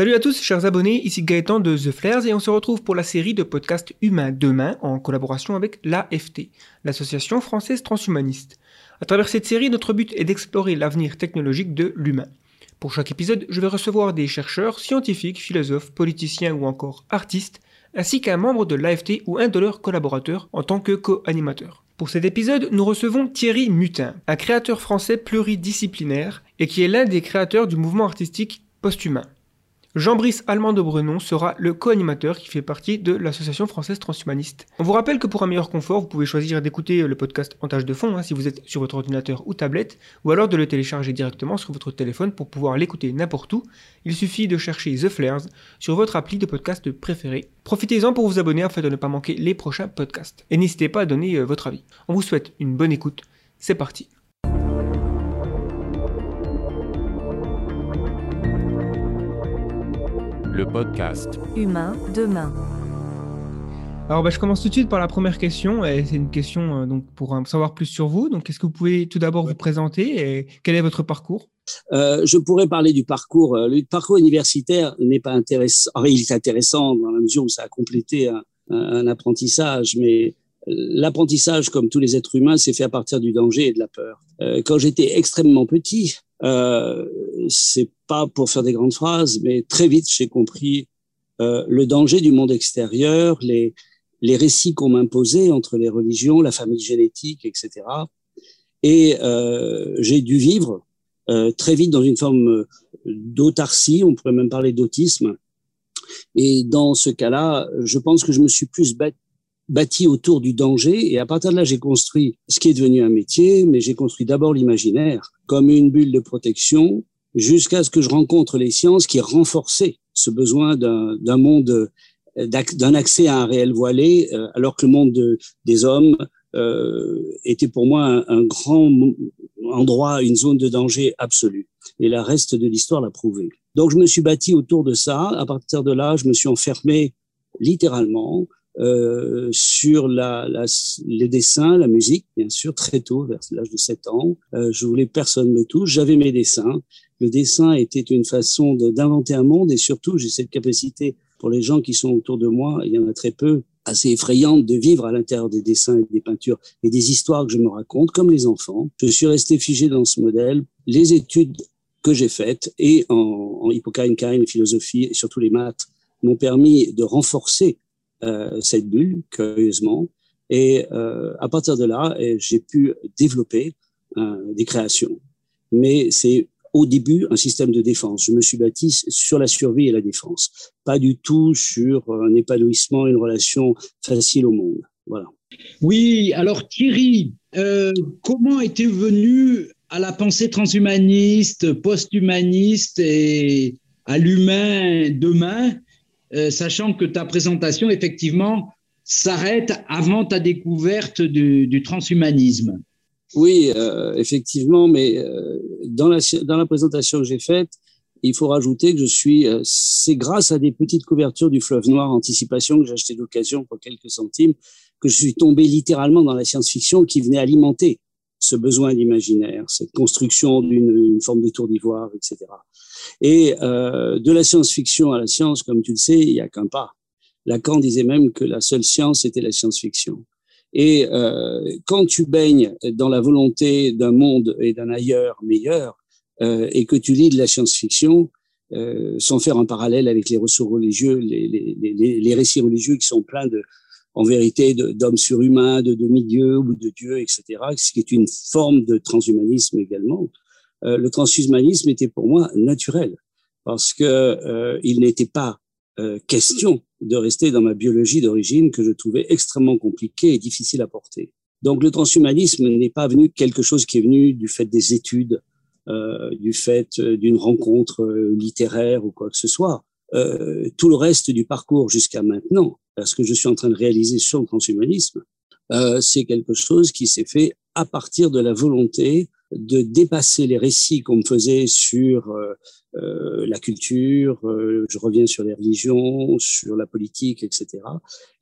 Salut à tous, chers abonnés, ici Gaëtan de The Flares et on se retrouve pour la série de podcasts Humains Demain en collaboration avec l'AFT, l'Association française transhumaniste. À travers cette série, notre but est d'explorer l'avenir technologique de l'humain. Pour chaque épisode, je vais recevoir des chercheurs, scientifiques, philosophes, politiciens ou encore artistes, ainsi qu'un membre de l'AFT ou un de leurs collaborateurs en tant que co-animateur. Pour cet épisode, nous recevons Thierry Mutin, un créateur français pluridisciplinaire et qui est l'un des créateurs du mouvement artistique post-humain. Jean-Brice Allemand de Brenon sera le co-animateur qui fait partie de l'Association française transhumaniste. On vous rappelle que pour un meilleur confort, vous pouvez choisir d'écouter le podcast en tâche de fond hein, si vous êtes sur votre ordinateur ou tablette, ou alors de le télécharger directement sur votre téléphone pour pouvoir l'écouter n'importe où. Il suffit de chercher The Flares sur votre appli de podcast préféré. Profitez-en pour vous abonner afin de ne pas manquer les prochains podcasts. Et n'hésitez pas à donner euh, votre avis. On vous souhaite une bonne écoute. C'est parti. Le podcast Humain demain. Alors bah, je commence tout de suite par la première question, et c'est une question euh, donc pour en savoir plus sur vous. Donc est-ce que vous pouvez tout d'abord vous présenter et quel est votre parcours? Euh, Je pourrais parler du parcours. Euh, le parcours universitaire n'est pas intéressant. il est intéressant dans la mesure où ça a complété un, un apprentissage, mais l'apprentissage, comme tous les êtres humains, c'est fait à partir du danger et de la peur. Euh, quand j'étais extrêmement petit, euh, c'est pas pour faire des grandes phrases, mais très vite j'ai compris euh, le danger du monde extérieur, les, les récits qu'on m'imposait entre les religions, la famille génétique, etc. Et euh, j'ai dû vivre euh, très vite dans une forme d'autarcie, on pourrait même parler d'autisme. Et dans ce cas-là, je pense que je me suis plus bâti autour du danger. Et à partir de là, j'ai construit ce qui est devenu un métier, mais j'ai construit d'abord l'imaginaire comme une bulle de protection jusqu'à ce que je rencontre les sciences qui renforçaient ce besoin d'un monde, d'un accès à un réel voilé, euh, alors que le monde des hommes euh, était pour moi un, un, grand endroit, une zone de danger absolue. Et la reste de l'histoire l'a prouvé. Donc je me suis bâti autour de ça. À partir de là, je me suis enfermé littéralement euh, sur la, la, les dessins, la musique, bien sûr, très tôt, vers l'âge de 7 ans. Euh, je voulais personne me touche, j'avais mes dessins. Le dessin était une façon d'inventer un monde et surtout, j'ai cette capacité pour les gens qui sont autour de moi, il y en a très peu, assez effrayante de vivre à l'intérieur des dessins et des peintures et des histoires que je me raconte, comme les enfants. Je suis resté figé dans ce modèle. Les études que j'ai faites et en, en hippocane, philosophie et surtout les maths m'ont permis de renforcer cette bulle, curieusement. Et euh, à partir de là, j'ai pu développer euh, des créations. Mais c'est au début un système de défense. Je me suis bâti sur la survie et la défense, pas du tout sur un épanouissement, une relation facile au monde. Voilà. Oui, alors Thierry, euh, comment était venu à la pensée transhumaniste, post-humaniste et à l'humain demain? Euh, sachant que ta présentation, effectivement, s'arrête avant ta découverte du, transhumanisme. Oui, euh, effectivement, mais euh, dans, la, dans la présentation que j'ai faite, il faut rajouter que je suis, c'est grâce à des petites couvertures du fleuve noir Anticipation que j'ai acheté d'occasion pour quelques centimes, que je suis tombé littéralement dans la science-fiction qui venait alimenter ce besoin d'imaginaire, cette construction d'une forme de tour d'ivoire, etc. Et euh, de la science-fiction à la science, comme tu le sais, il n'y a qu'un pas. Lacan disait même que la seule science était la science-fiction. Et euh, quand tu baignes dans la volonté d'un monde et d'un ailleurs meilleur, euh, et que tu lis de la science-fiction, euh, sans faire un parallèle avec les ressources religieux, les, les, les, les récits religieux qui sont pleins de, en vérité d'hommes surhumains, de demi-dieux ou de dieux, etc., ce qui est une forme de transhumanisme également. Euh, le transhumanisme était pour moi naturel parce que euh, il n'était pas euh, question de rester dans ma biologie d'origine que je trouvais extrêmement compliquée et difficile à porter. Donc le transhumanisme n'est pas venu quelque chose qui est venu du fait des études, du fait d'une rencontre littéraire ou quoi que ce soit. Tout le reste du parcours jusqu'à maintenant, parce que je suis en train de réaliser sur le transhumanisme, c'est quelque chose qui s'est fait à partir de la volonté de dépasser les récits qu'on me faisait sur euh, euh la culture, euh, je reviens sur les religions, sur la politique, etc.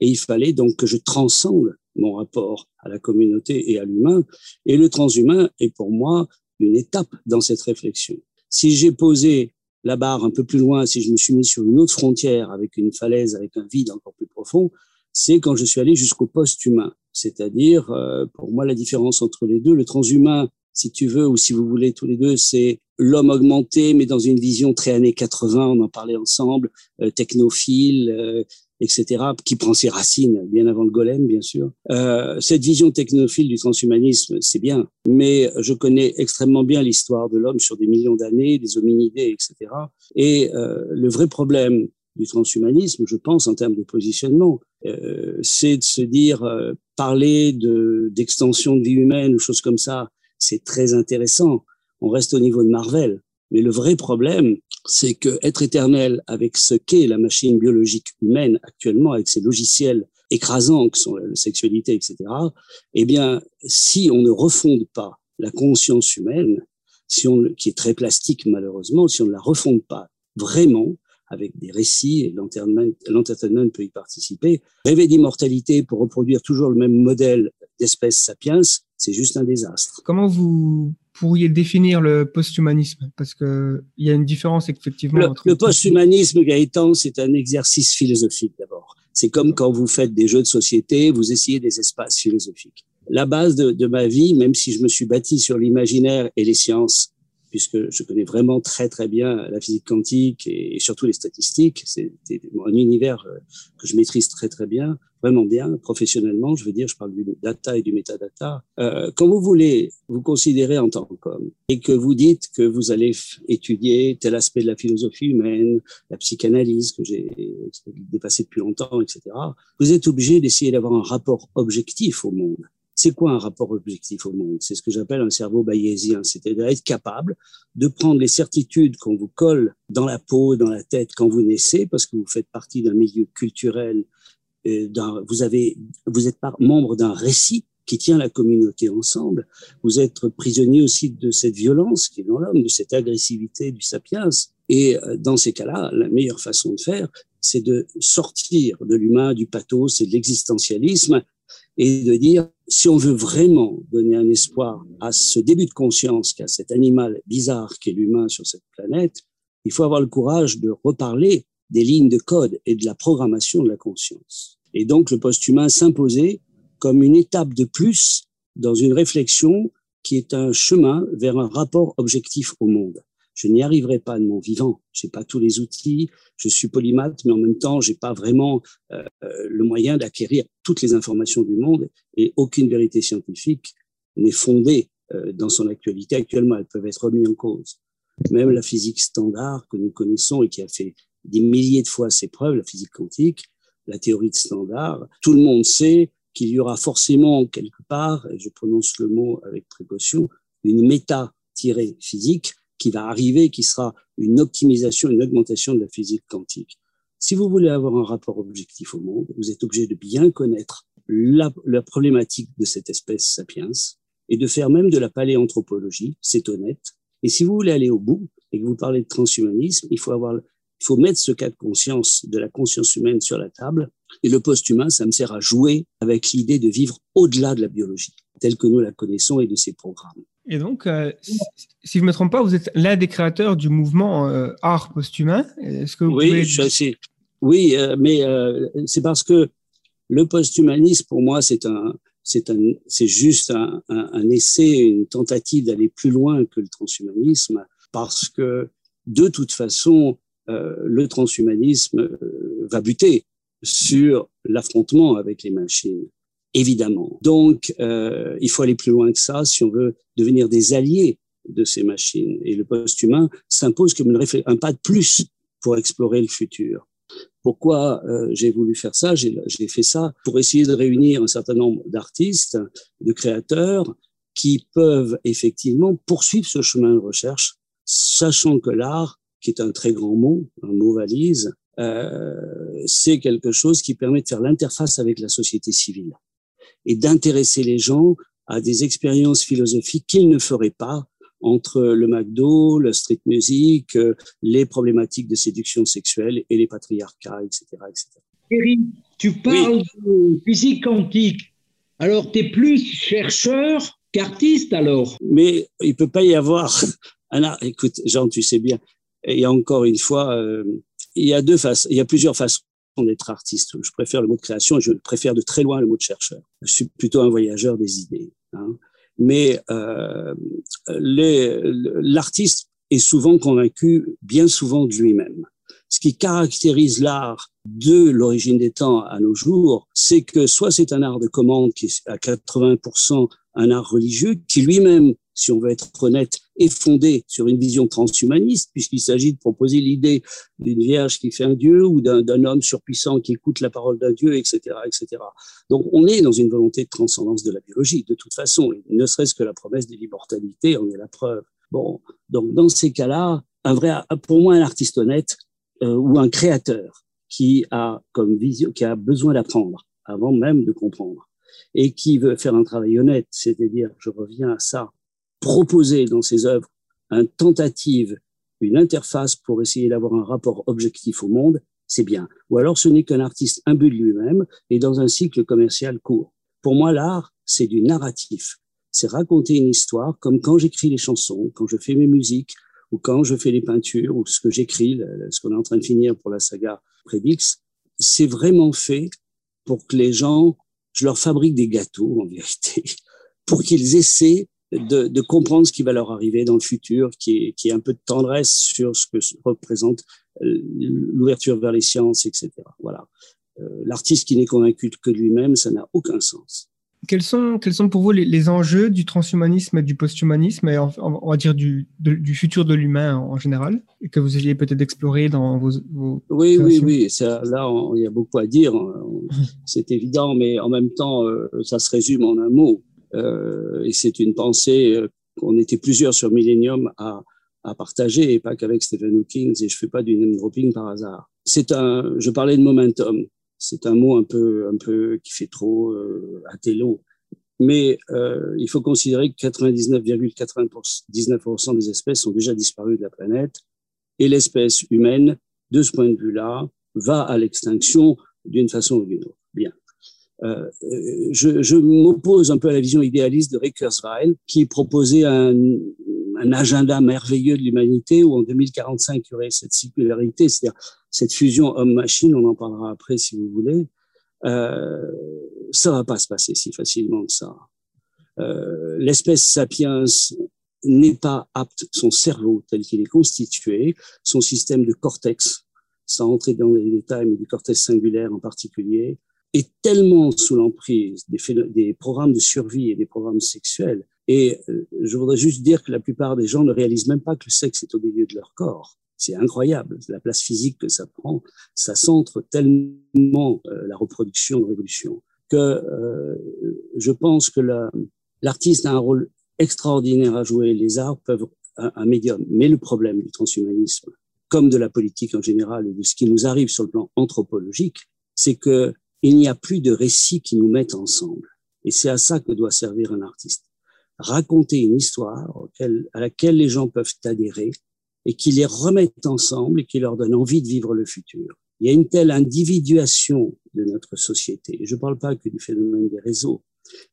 Et il fallait donc que je transcende mon rapport à la communauté et à l'humain. Et le transhumain est pour moi une étape dans cette réflexion. Si j'ai posé la barre un peu plus loin, si je me suis mis sur une autre frontière avec une falaise, avec un vide encore plus profond, c'est quand je suis allé jusqu'au post-humain. C'est-à-dire, euh, pour moi, la différence entre les deux, le transhumain, si tu veux, ou si vous voulez tous les deux, c'est l'homme augmenté, mais dans une vision très années 80, on en parlait ensemble, euh, technophile, euh, etc., qui prend ses racines bien avant le golem, bien sûr. Euh, cette vision technophile du transhumanisme, c'est bien, mais je connais extrêmement bien l'histoire de l'homme sur des millions d'années, des hominidés, etc. Et euh, le vrai problème du transhumanisme, je pense, en termes de positionnement, euh, c'est de se dire, euh, parler de d'extension de vie humaine ou choses comme ça, c'est très intéressant. On reste au niveau de Marvel. Mais le vrai problème, c'est que être éternel avec ce qu'est la machine biologique humaine actuellement, avec ses logiciels écrasants que sont la sexualité, etc., eh bien, si on ne refonde pas la conscience humaine, si on, qui est très plastique malheureusement, si on ne la refonde pas vraiment, avec des récits, et l'entertainment peut y participer. Rêver d'immortalité pour reproduire toujours le même modèle d'espèce sapiens, c'est juste un désastre. Comment vous pourriez définir le post-humanisme? Parce qu'il y a une différence effectivement le, entre... Le post-humanisme, Gaëtan, c'est un exercice philosophique d'abord. C'est comme quand vous faites des jeux de société, vous essayez des espaces philosophiques. La base de, de ma vie, même si je me suis bâti sur l'imaginaire et les sciences, puisque je connais vraiment très très bien la physique quantique et, surtout les statistiques. C'est un univers euh, que je maîtrise très très bien, vraiment bien, professionnellement. Je veux dire, je parle du data et du metadata. Euh, quand vous voulez vous considérer en tant qu'homme et que vous dites que vous allez étudier tel aspect de la philosophie humaine, la psychanalyse que j'ai dépassé depuis longtemps, etc., vous êtes obligé d'essayer d'avoir un rapport objectif au monde. C'est quoi un rapport objectif au monde? C'est ce que j'appelle un cerveau bayésien, c'est-à-dire être capable de prendre les certitudes qu'on vous colle dans la peau, dans la tête quand vous naissez, parce que vous faites partie d'un milieu culturel, euh, vous, vous êtes membre d'un récit qui tient la communauté ensemble. Vous êtes prisonnier aussi de cette violence qui est dans l'homme, de cette agressivité du sapiens. Et euh, dans ces cas-là, la meilleure façon de faire, c'est de sortir de l'humain, du pathos et de l'existentialisme et de dire, si on veut vraiment donner un espoir à ce début de conscience qu'a cet animal bizarre qu'est l'humain sur cette planète, il faut avoir le courage de reparler des lignes de code et de la programmation de la conscience. Et donc le post-humain s'imposait comme une étape de plus dans une réflexion qui est un chemin vers un rapport objectif au monde je n'y arriverai pas de mon vivant. J'ai pas tous les outils, je suis polymathe, mais en même temps, j'ai pas vraiment euh, le moyen d'acquérir toutes les informations du monde et aucune vérité scientifique n'est fondée euh, dans son actualité. Actuellement, elles peuvent être remises en cause. Même la physique standard que nous connaissons et qui a fait des milliers de fois ses preuves, la physique quantique, la théorie de standard, tout le monde sait qu'il y aura forcément quelque part, et je prononce le mot avec précaution, une méta-physique qui va arriver, qui sera une optimisation, une augmentation de la physique quantique. Si vous voulez avoir un rapport objectif au monde, vous êtes obligé de bien connaître la, problématique de cette espèce sapiens et de faire même de la paléanthropologie, c'est honnête. Et si vous voulez aller au bout et que vous parlez de transhumanisme, il faut avoir, il faut mettre ce cas de conscience, de la conscience humaine sur la table. Et le post-humain, ça me sert à jouer avec l'idée de vivre au-delà de la biologie, telle que nous la connaissons et de ses programmes. Et donc, euh, si je ne me trompe pas, vous êtes l'un des créateurs du mouvement euh, art post-humain. Est-ce que vous oui, pouvez... je sais. oui, euh, mais c'est parce que le post-humanisme, pour moi, c'est un, c'est un, c'est juste un, un, un, essai, une tentative d'aller plus loin que le transhumanisme, parce que de toute façon, le transhumanisme va buter sur l'affrontement avec les machines évidemment. Donc, euh, il faut aller plus loin que ça si on veut devenir des alliés de ces machines. Et le post-humain s'impose comme une un pas de plus pour explorer le futur. Pourquoi euh, j'ai voulu faire ça? J'ai fait ça pour essayer de réunir un certain nombre d'artistes, de créateurs qui peuvent effectivement poursuivre ce chemin de recherche, sachant que l'art, qui est un très grand mot, un mot valise, euh, c'est quelque chose qui permet de faire l'interface avec la société civile et d'intéresser les gens à des expériences philosophiques qu'ils ne feraient pas entre le McDo, le street music, euh, les problématiques de séduction sexuelle et les patriarcats, etc. etc. Eric, tu parles de physique quantique. Alors, tu es plus chercheur qu'artiste alors? Mais il peut pas y avoir... Ah écoute, Jean, tu sais bien, Et encore une fois, euh, il y a deux faces, il y a plusieurs façons d'être artiste. Je préfère le mot de création et je préfère de très loin le mot de chercheur. Je suis plutôt un voyageur des idées. Hein. Mais euh, l'artiste est souvent convaincu, bien souvent, de lui-même. Ce qui caractérise l'art de l'origine des temps à nos jours, c'est que soit c'est un art de commande qui est à 80% un art religieux, qui lui-même si on veut être honnête, est fondé sur une vision transhumaniste, puisqu'il s'agit de proposer l'idée d'une vierge qui fait un dieu ou d'un homme surpuissant qui écoute la parole d'un dieu, etc., etc. Donc, on est dans une volonté de transcendance de la biologie, de toute façon, ne serait-ce que la promesse de l'immortalité en est la preuve. Bon, donc dans ces cas-là, un vrai, pour moi, un artiste honnête euh, ou un créateur qui a comme vision, qui a besoin d'apprendre avant même de comprendre et qui veut faire un travail honnête, c'est-à-dire, je reviens à ça, proposer dans ses œuvres une tentative, une interface pour essayer d'avoir un rapport objectif au monde, c'est bien. Ou alors ce n'est qu'un artiste imbu de lui-même et dans un cycle commercial court. Pour moi, l'art, c'est du narratif. C'est raconter une histoire comme quand j'écris les chansons, quand je fais mes musiques, ou quand je fais les peintures, ou ce que j'écris, ce qu'on est en train de finir pour la saga Prédix. C'est vraiment fait pour que les gens, je leur fabrique des gâteaux en vérité, pour qu'ils essaient de, de, comprendre ce qui va leur arriver dans le futur, qui est, qui est un peu de tendresse sur ce que représente euh, l'ouverture vers les sciences, etc. Voilà. Euh, l'artiste qui n'est convaincu que de lui-même, ça n'a aucun sens. Quels sont, quels sont pour vous les, les enjeux du transhumanisme et du posthumanisme, et on va dire du, du futur de l'humain en, général, et que vous ayez peut-être exploré dans vos... vos oui, oui, oui, ça, là, il y a beaucoup à dire, c'est évident, mais en même temps, euh, ça se résume en un mot. Euh, et c'est une pensée euh, qu'on était plusieurs sur Millennium à, partager, et pas qu'avec Stephen Hawking, et je fais pas du name dropping par hasard. C'est un, je parlais de momentum, c'est un mot un peu, un peu qui fait trop euh, Mais euh, il faut considérer que 99,99% des espèces sont déjà disparues de la planète et l'espèce humaine, de ce point de vue-là, va à l'extinction d'une façon ou d'une autre. Bien. Euh, je, je m'oppose un peu à la vision idéaliste de Ray Kurzweil, qui proposait un, un agenda merveilleux de l'humanité où en 2045 il y aurait cette singularité, c'est-à-dire cette fusion homme-machine. On en parlera après si vous voulez. Euh, ça va pas se passer si facilement que ça. Euh, L'espèce sapiens n'est pas apte, son cerveau tel qu'il est constitué, son système de cortex, sans entrer dans les détails, mais du cortex singulaire en particulier, est tellement sous l'emprise des, des, programmes de survie et des programmes sexuels. Et euh, je voudrais juste dire que la plupart des gens ne réalisent même pas que le sexe est au milieu de leur corps. C'est incroyable, la place physique que ça prend. Ça centre tellement euh, la reproduction, la révolution, que euh, je pense que l'artiste a un rôle extraordinaire à jouer. Les arts peuvent un médium. Mais le problème du transhumanisme, comme de la politique en général et de ce qui nous arrive sur le plan anthropologique, c'est que il n'y a plus de récits qui nous mettent ensemble. Et c'est à ça que doit servir un artiste. Raconter une histoire à laquelle les gens peuvent adhérer et qui les remettent ensemble et qui leur donne envie de vivre le futur. Il y a une telle individuation de notre société. Je ne parle pas que du phénomène des réseaux.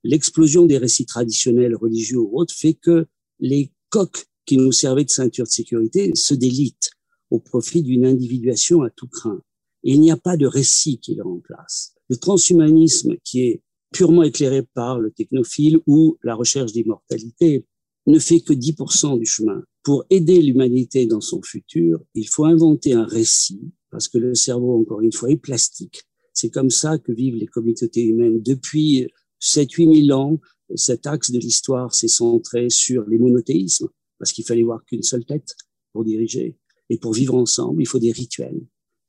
L'explosion des récits traditionnels, religieux ou autres, fait que les coques qui nous servaient de ceinture de sécurité se délitent au profit d'une individuation à tout craint. Il n'y a pas de récit qui le remplace. Le transhumanisme, qui est purement éclairé par le technophile ou la recherche d'immortalité, ne fait que 10% du chemin. Pour aider l'humanité dans son futur, il faut inventer un récit, parce que le cerveau, encore une fois, est plastique. C'est comme ça que vivent les communautés humaines. Depuis 7-8 000 ans, cet axe de l'histoire s'est centré sur les monothéismes, parce qu'il fallait voir qu'une seule tête pour diriger. Et pour vivre ensemble, il faut des rituels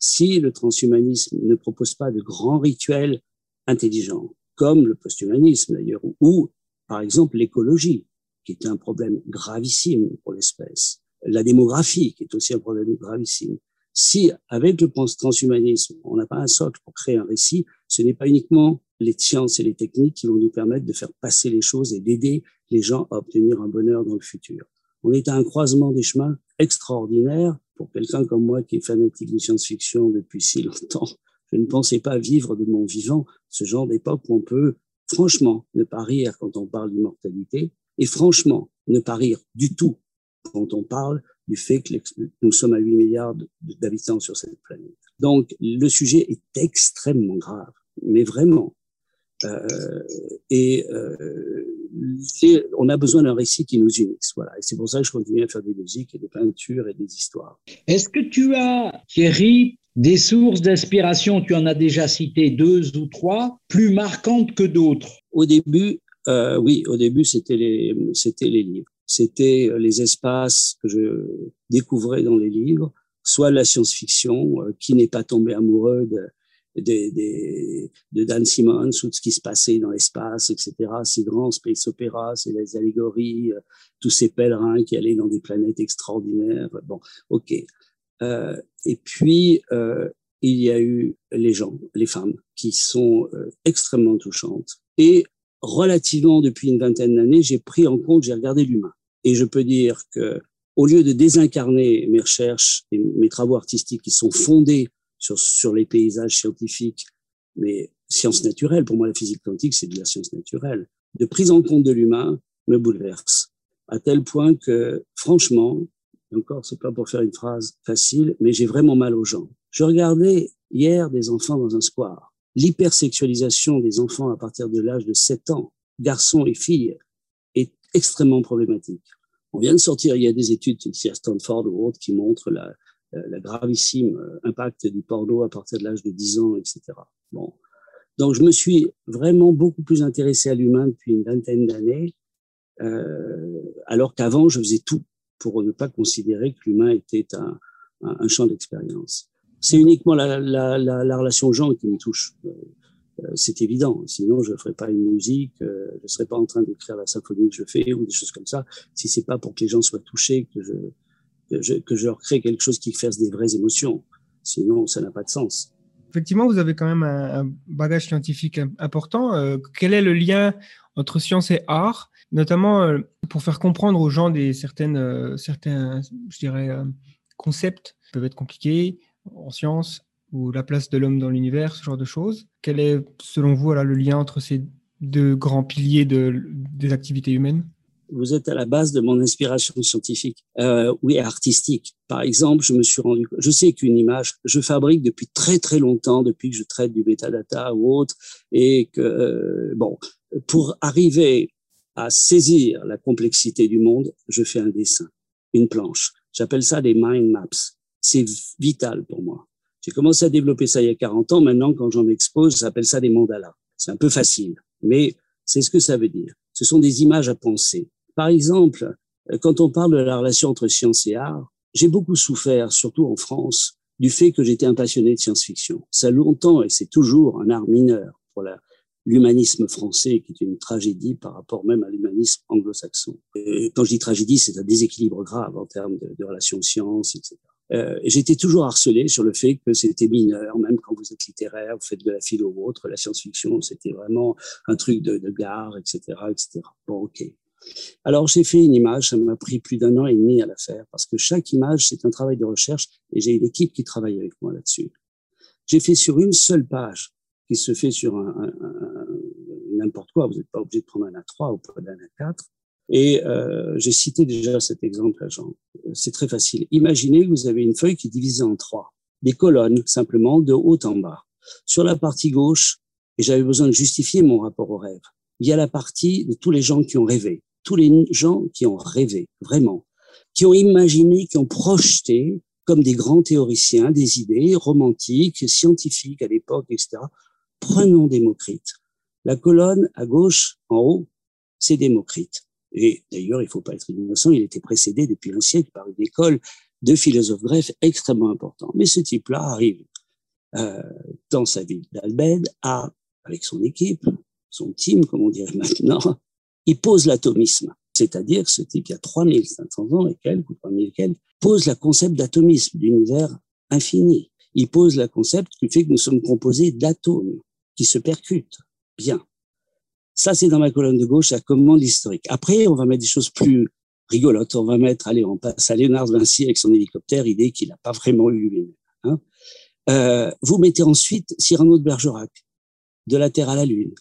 si le transhumanisme ne propose pas de grands rituels intelligents, comme le posthumanisme d'ailleurs, ou par exemple l'écologie, qui est un problème gravissime pour l'espèce, la démographie, qui est aussi un problème gravissime. Si, avec le transhumanisme, on n'a pas un socle pour créer un récit, ce n'est pas uniquement les sciences et les techniques qui vont nous permettre de faire passer les choses et d'aider les gens à obtenir un bonheur dans le futur. On est à un croisement des chemins extraordinaire pour quelqu'un comme moi qui est fanatique de science-fiction depuis si longtemps, je ne pensais pas vivre de mon vivant ce genre d'époque où on peut franchement ne pas rire quand on parle d'immortalité et franchement ne pas rire du tout quand on parle du fait que nous sommes à 8 milliards d'habitants sur cette planète. Donc, le sujet est extrêmement grave, mais vraiment. Euh, et euh, on a besoin d'un récit qui nous unisse. Voilà. Et c'est pour ça que je continue à faire des musiques et des peintures et des histoires. Est-ce que tu as, Thierry, des sources d'inspiration, tu en as déjà cité deux ou trois, plus marquantes que d'autres? Au début, euh, oui, au début, c'était les, c'était les livres. C'était les espaces que je découvrais dans les livres, soit la science-fiction, euh, qui n'est pas tombé amoureux de, de, de, Dan Simmons ou de ce qui se passait dans l'espace, etc. Ces grands space opéras, c'est les allégories, euh, tous ces pèlerins qui allaient dans des planètes extraordinaires. Bon, ok. Euh, et puis, euh, il y a eu les gens, les femmes, qui sont euh, extrêmement touchantes. Et relativement depuis une vingtaine d'années, j'ai pris en compte, j'ai regardé l'humain. Et je peux dire que, au lieu de désincarner mes recherches et mes travaux artistiques qui sont fondés sur, sur les paysages scientifiques, mais sciences naturelles, pour moi la physique quantique c'est de la science naturelle, de prise en compte de l'humain me bouleverse à tel point que franchement, encore c'est pas pour faire une phrase facile, mais j'ai vraiment mal aux gens. Je regardais hier des enfants dans un square. L'hypersexualisation des enfants à partir de l'âge de 7 ans, garçons et filles, est extrêmement problématique. On vient de sortir, il y a des études ici à Stanford ou autres qui montrent la, la gravissime euh, impact du porno à partir de l'âge de 10 ans, etc. Bon. Donc, je me suis vraiment beaucoup plus intéressé à l'humain depuis une vingtaine d'années, euh, alors qu'avant, je faisais tout pour ne pas considérer que l'humain était un, champ d'expérience. C'est uniquement la, la, la, la, relation gens qui me touche. Euh, euh, c'est évident. Sinon, je ne ferais pas une musique, euh, je ne serais pas en train d'écrire la symphonie que je fais ou des choses comme ça. Si c'est pas pour que les gens soient touchés que je, que je, que crée quelque chose qui fasse des vraies émotions. Sinon, ça n'a pas de sens. Effectivement, vous avez quand même un, bagage scientifique important. Euh, quel est le lien entre science et art, notamment euh, pour faire comprendre aux gens des certaines, euh, certains, je dirais, concepts qui peuvent être compliqués en science ou la place de l'homme dans l'univers, ce genre de choses. Quel est, selon vous, le lien entre ces deux grands piliers de, des activités humaines? Vous êtes à la base de mon inspiration scientifique, euh, oui, artistique. Par exemple, je me suis rendu, je sais qu'une image, je fabrique depuis très très longtemps, depuis que je traite du metadata ou autre, et que euh, bon, pour arriver à saisir la complexité du monde, je fais un dessin, une planche. J'appelle ça des mind maps. C'est vital pour moi. J'ai commencé à développer ça il y a 40 ans. Maintenant, quand j'en expose, j'appelle ça des mandalas. C'est un peu facile, mais c'est ce que ça veut dire. Ce sont des images à penser. Par exemple, quand on parle de la relation entre science et art, j'ai beaucoup souffert, surtout en France, du fait que j'étais un passionné de science-fiction. Ça longtemps, et c'est toujours un art mineur pour l'humanisme français, qui est une tragédie par rapport même à l'humanisme anglo-saxon. Quand je dis tragédie, c'est un déséquilibre grave en termes de, de relations sciences, etc. Euh, J'étais toujours harcelé sur le fait que c'était mineur, même quand vous êtes littéraire, vous faites de la philo ou autre, la science-fiction, c'était vraiment un truc de, de gare, etc., etc. Bon, ok. Alors j'ai fait une image, ça m'a pris plus d'un an et demi à la faire parce que chaque image c'est un travail de recherche et j'ai une équipe qui travaille avec moi là-dessus. J'ai fait sur une seule page qui se fait sur un, n'importe quoi, vous n'êtes pas obligé de prendre un A3 ou pas un A4. Et euh, j'ai cité déjà cet exemple à Jean. C'est très facile. Imaginez que vous avez une feuille qui est divisée en trois, des colonnes simplement de haut en bas. Sur la partie gauche, et j'avais besoin de justifier mon rapport au rêve, il y a la partie de tous les gens qui ont rêvé tous les gens qui ont rêvé, vraiment, qui ont imaginé, qui ont projeté, comme des grands théoriciens, des idées romantiques, scientifiques à l'époque, etc. Prenons Démocrite. La colonne à gauche, en haut, c'est Démocrite. Et d'ailleurs, il ne faut pas être innocent, il était précédé depuis un siècle par une école de philosophes grecs extrêmement importante. Mais ce type-là arrive euh, dans sa ville d'Albed, à, avec son équipe, son team, comme on dirait maintenant, il pose l'atomisme. C'est-à-dire ce type, qui a 3500 ans et quelques, ou 3000 et quelques, pose le concept d'atomisme, d'univers infini. Il pose le concept qui fait que nous sommes composés d'atomes qui se percutent. Bien. Ça, c'est dans ma colonne de gauche, ça commande l'historique. Après, on va mettre des choses plus rigolotes. On va mettre, allez, on passe à Léonard Vinci avec son hélicoptère, idée qu'il n'a pas vraiment eu hein. euh, vous mettez ensuite Cyrano de Bergerac, de la Terre à la Lune.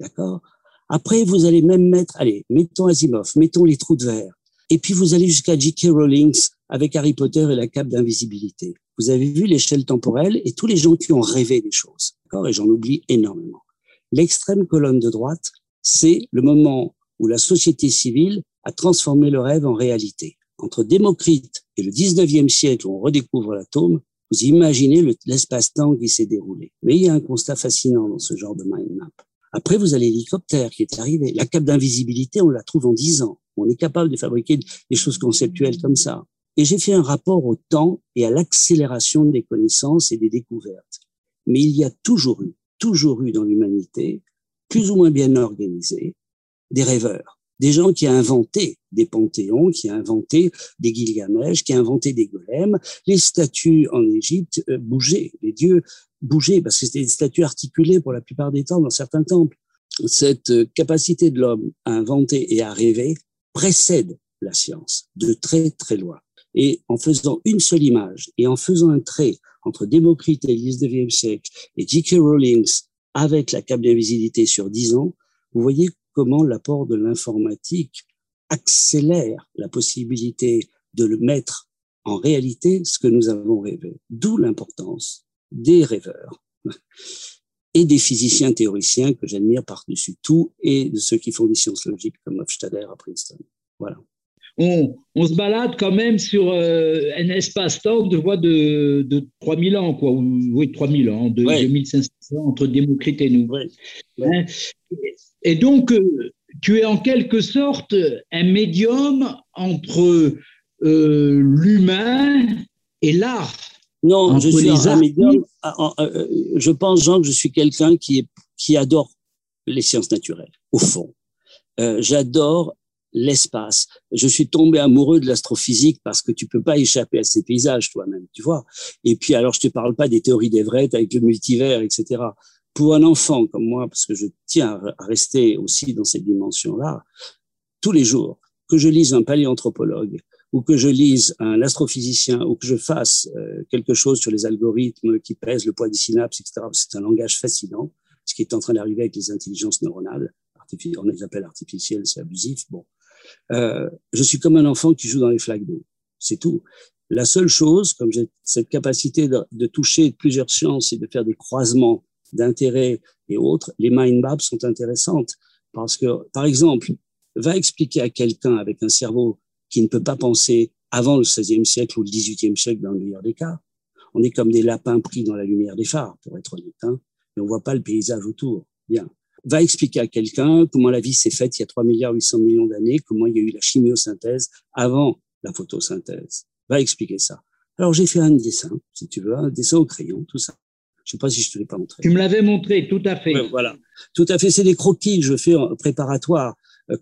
D'accord? Après, vous allez même mettre, allez, mettons Asimov, mettons les trous de verre, Et puis vous allez jusqu'à J.K. Rowling avec Harry Potter et la cape d'invisibilité. Vous avez vu l'échelle temporelle et tous les gens qui ont rêvé des choses. Et j'en oublie énormément. L'extrême colonne de droite, c'est le moment où la société civile a transformé le rêve en réalité. Entre Démocrite et le 19e siècle où on redécouvre l'atome, vous imaginez l'espace-temps qui s'est déroulé. Mais il y a un constat fascinant dans ce genre de mind map. Après, vous avez l'hélicoptère qui est arrivé. La cape d'invisibilité, on la trouve en 10 ans. On est capable de fabriquer des choses conceptuelles comme ça. Et j'ai fait un rapport au temps et à l'accélération des connaissances et des découvertes. Mais il y a toujours eu, toujours eu dans l'humanité, plus ou moins bien organisé, des rêveurs, des gens qui ont inventé des panthéons, qui ont inventé des Gilgamesh, qui ont inventé des golems. Les statues en Égypte euh, bougeaient, les dieux bougeaient parce que c'était des statues articulées pour la plupart des temps dans certains temples. Cette euh, capacité de l'homme à inventer et à rêver précède la science de très très loin. Et en faisant une seule image et en faisant un trait entre Démocrite et le 19e siècle et J.K. Rowling avec la cape d'invisibilité sur 10 ans, vous voyez comment l'apport de l'informatique accélère la possibilité de le mettre en réalité ce que nous avons rêvé. D'où l'importance des rêveurs et des physiciens théoriciens que j'admire par-dessus tout et de ceux qui font des sciences logiques comme Hofstadter à Princeton. Voilà. On, se balade quand même sur euh, un espace-temps de voie de, de 3000 ans, quoi. Oui, 3000 ans, de 2500 entre Démocrite et nous. Hein? Et donc, euh, tu es en quelque sorte un médium entre euh, l'humain et l'art. Non, je suis un médium. Ah, euh, je pense, Jean, que je suis quelqu'un qui, qui adore les sciences naturelles, au fond. J'adore l'espace. Je suis tombé amoureux de l'astrophysique parce que tu peux pas échapper à ces paysages toi-même, tu vois. Et puis alors, je te parle pas des théories d'Everett avec le multivers, etc pour un enfant comme moi, parce que je tiens à rester aussi dans cette dimension-là, tous les jours, que je lise un paléanthropologue ou que je lise un astrophysicien ou que je fasse euh, quelque chose sur les algorithmes qui pèsent le poids des synapses, etc., c'est un langage fascinant, ce qui est en train d'arriver avec les intelligences neuronales. On les appelle artificielles, c'est abusif. Bon, euh, je suis comme un enfant qui joue dans les flaques d'eau. C'est tout. La seule chose, comme j'ai cette capacité de, de toucher plusieurs sciences et de faire des croisements d'intérêt et autres, les mind maps sont intéressantes parce que, par exemple, va expliquer à quelqu'un avec un cerveau qui ne peut pas penser avant le XVIe siècle ou le XVIIIe siècle dans le meilleur des cas. On est comme des lapins pris dans la lumière des phares, pour être honnête, hein, mais on voit pas le paysage autour. Bien. Va expliquer à quelqu'un comment la vie s'est faite il y a 3 milliards 800 millions d'années, comment il y a eu la chimiosynthèse avant la photosynthèse. Va expliquer ça. Alors j'ai fait un dessin, si tu veux, un dessin au crayon, tout ça. Je sais pas si je te l'ai pas montré. Tu me l'avais montré, tout à fait. voilà, tout à fait. C'est des croquis que je fais en préparatoire,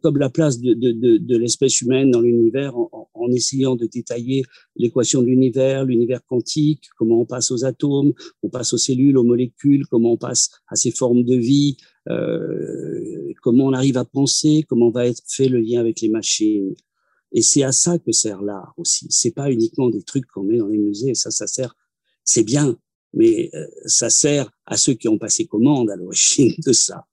comme la place de, de, de, de l'espèce humaine dans l'univers, en, en, essayant de détailler l'équation de l'univers, l'univers quantique, comment on passe aux atomes, on passe aux cellules, aux molécules, comment on passe à ces formes de vie, euh, comment on arrive à penser, comment va être fait le lien avec les machines. Et c'est à ça que sert l'art aussi. C'est pas uniquement des trucs qu'on met dans les musées. Ça, ça sert. C'est bien, mais euh, ça sert à ceux qui ont passé commande à l'origine de ça.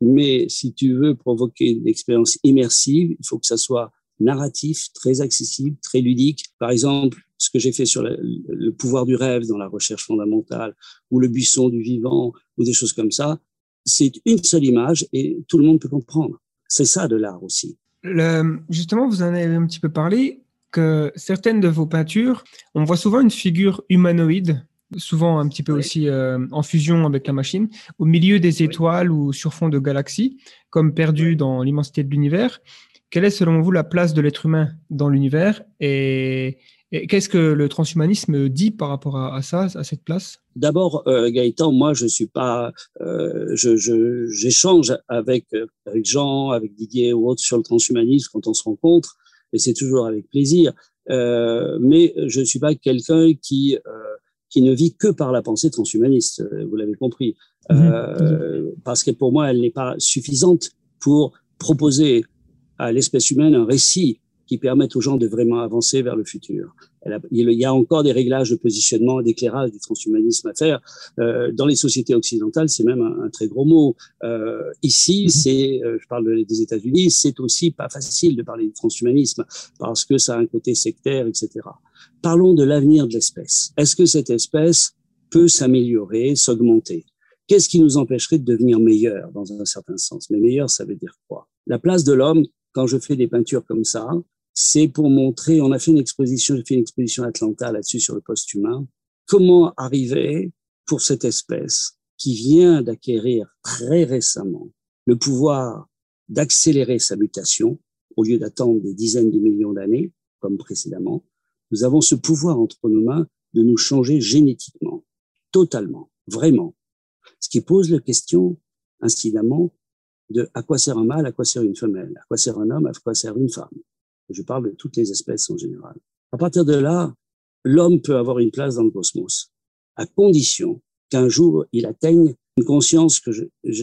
Mais si tu veux provoquer une expérience immersive, il faut que ça soit narratif, très accessible, très ludique. Par exemple, ce que j'ai fait sur le, pouvoir du rêve dans la recherche fondamentale, ou le buisson du vivant, ou des choses comme ça, c'est une seule image et tout le monde peut comprendre. C'est ça de l'art aussi. justement, vous en avez un petit peu parlé, que certaines de vos peintures, on voit souvent une figure humanoïde souvent un petit peu aussi euh, en fusion avec la machine, au milieu des étoiles ou sur fond de galaxies, comme perdu dans l'immensité de l'univers. Quelle est selon vous la place de l'être humain dans l'univers et, qu'est-ce que le transhumanisme dit par rapport à, ça, à cette place? D'abord, euh, Gaëtan, moi je suis pas, euh, j'échange avec avec Jean, avec Didier ou autres sur le transhumanisme quand on se rencontre, et c'est toujours avec plaisir. mais je suis pas quelqu'un qui qui ne vit que par la pensée transhumaniste, euh, vous l'avez compris, mhm. euh, parce que pour moi, elle n'est pas suffisante pour proposer à l'espèce humaine un récit qui permette aux gens de vraiment avancer vers le futur. il y a encore des réglages de positionnement, d'éclairage du transhumanisme à faire. Euh, dans les sociétés occidentales, c'est même un, très gros mot. Euh, ici, mm-hmm. c'est, euh, je parle des États-Unis, c'est aussi pas facile de parler du transhumanisme parce que ça a un côté sectaire, etc. Parlons de l'avenir de l'espèce. Est-ce que cette espèce peut s'améliorer, s'augmenter? Qu'est-ce qui nous empêcherait de devenir meilleur dans un certain sens? Mais meilleur, ça veut dire quoi? La place de l'homme, quand je fais des peintures comme ça, c'est pour montrer, on a fait une exposition, j'ai fait une exposition à Atlanta là-dessus sur le post-humain, comment arriver pour cette espèce qui vient d'acquérir très récemment le pouvoir d'accélérer sa mutation au lieu d'attendre des dizaines de millions d'années comme précédemment. Nous avons ce pouvoir entre nos mains de nous changer génétiquement, totalement, vraiment. Ce qui pose la question, incidemment, de à quoi sert un mâle, à quoi sert une femelle, à quoi sert un homme, à quoi sert une femme. Je parle de toutes les espèces en général. À partir de là, l'homme peut avoir une place dans le cosmos, à condition qu'un jour il atteigne une conscience que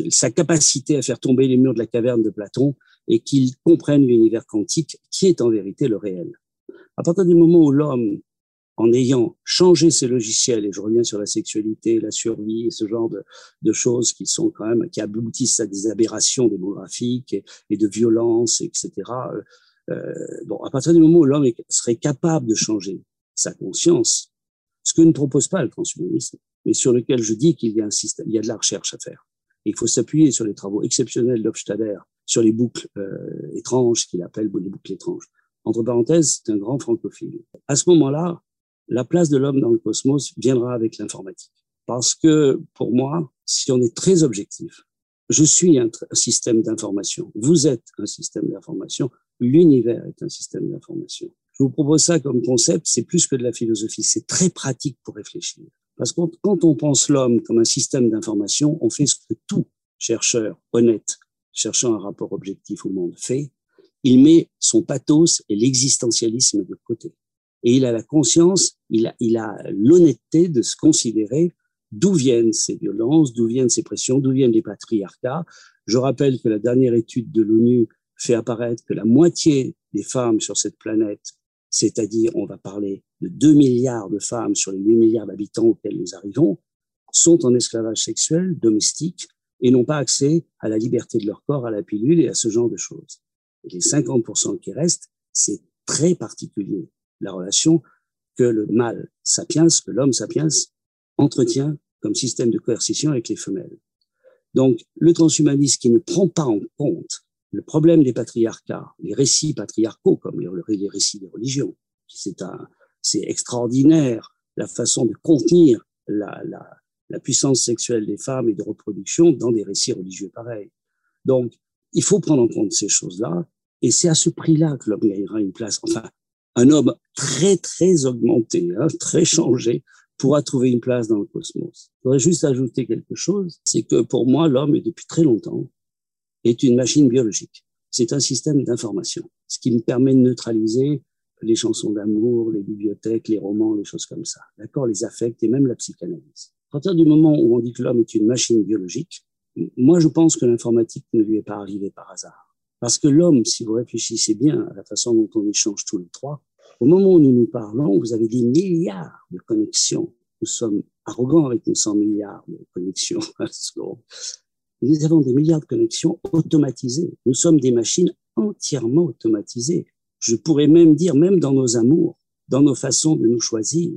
sa capacité à faire tomber les murs de la caverne de Platon et qu'il comprenne l'univers quantique qui est en vérité le réel. À partir du moment où l'homme, en ayant changé ses logiciels, et je reviens sur la sexualité, la survie et ce genre de, choses qui sont quand même, qui aboutissent à des aberrations démographiques et, et de violences, etc., euh, bon, à partir du moment où l'homme serait capable de changer sa conscience, ce que ne propose pas le transhumanisme, mais sur lequel je dis qu'il y a un système, il y a de la recherche à faire. il faut s'appuyer sur les travaux exceptionnels d'Hofstadter, sur les boucles euh, étranges qu'il appelle les boucles étranges. Entre parenthèses, c'est un grand francophile. À ce moment-là, la place de l'homme dans le cosmos viendra avec l'informatique. Parce que pour moi, si on est très objectif, je suis un système d'information, vous êtes un système d'information, l'univers est un système d'information. Je vous propose ça comme concept, c'est plus que de la philosophie, c'est très pratique pour réfléchir. Parce que quand on pense l'homme comme un système d'information, on fait ce que tout chercheur honnête, cherchant un rapport objectif au monde, fait. Il met son pathos et l'existentialisme de côté. Et il a la conscience, il a, il a l'honnêteté de se considérer d'où viennent ces violences, d'où viennent ces pressions, d'où viennent les patriarcats. Je rappelle que la dernière étude de l'ONU fait apparaître que la moitié des femmes sur cette planète, c'est-à-dire on va parler de 2 milliards de femmes sur les 8 milliards d'habitants auxquels nous arrivons, sont en esclavage sexuel domestique et n'ont pas accès à la liberté de leur corps, à la pilule et à ce genre de choses. Les 50% qui restent, c'est très particulier, la relation que le mâle sapiens, que l'homme sapiens entretient comme système de coercition avec les femelles. Donc, le transhumanisme qui ne prend pas en compte le problème des patriarcats, les récits patriarcaux, comme les, récits des religions, c'est extraordinaire la façon de contenir la, puissance sexuelle des femmes et de reproduction dans des récits religieux pareils. Donc, il faut prendre en compte ces choses-là, et c'est à ce prix-là que l'homme gagnera une place. Enfin, un homme très, très augmenté, hein, très changé, pourra trouver une place dans le cosmos. Je voudrais juste ajouter quelque chose, c'est que pour moi, l'homme depuis très longtemps est une machine biologique. C'est un système d'information, ce qui me permet de neutraliser les chansons d'amour, les bibliothèques, les romans, les choses comme ça. D'accord? Les affects et même la psychanalyse. À partir du moment où on dit que l'homme est une machine biologique, moi je pense que l'informatique ne lui est pas arrivée par hasard. Parce que l'homme, si vous réfléchissez bien à la façon dont on échange tous les trois, au moment où nous nous parlons, vous avez des milliards de connexions. Nous sommes arrogants avec nos 100 milliards de connexions nous avons des milliards de connexions automatisées. Nous sommes des machines entièrement automatisées. Je pourrais même dire, même dans nos amours, dans nos façons de nous choisir,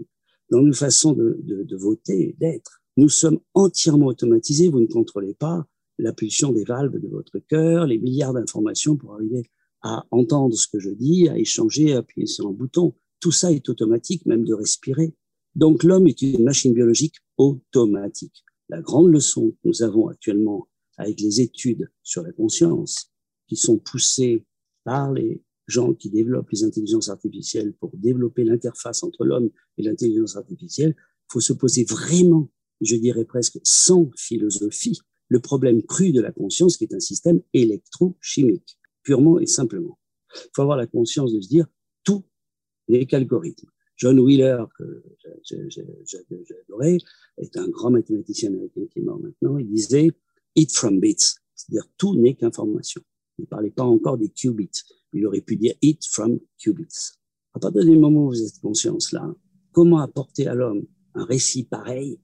dans nos façons de, de, voter, d'être. Nous sommes entièrement automatisés. Vous ne contrôlez pas la pulsion des valves de votre cœur, les milliards d'informations pour arriver à entendre ce que je dis, à échanger, à appuyer sur un bouton. Tout ça est automatique, même de respirer. Donc l'homme est une machine biologique automatique. La grande leçon que nous avons actuellement avec les études sur la conscience qui sont poussées par les gens qui développent les intelligences artificielles pour développer l'interface entre l'homme et l'intelligence artificielle, faut se poser vraiment, je dirais presque sans philosophie, le problème cru de la conscience qui est un système électrochimique, purement et simplement. Il faut avoir la conscience de se dire tout n'est qu'algorithme. John Wheeler, que j'adorais, est un grand mathématicien américain qui est mort maintenant, il disait it from bits, c'est-à-dire tout n'est qu'information. Il ne parlait pas encore des qubits. Il aurait pu dire it from qubits. À partir du moment où vous êtes conscience-là, comment apporter à l'homme un récit pareil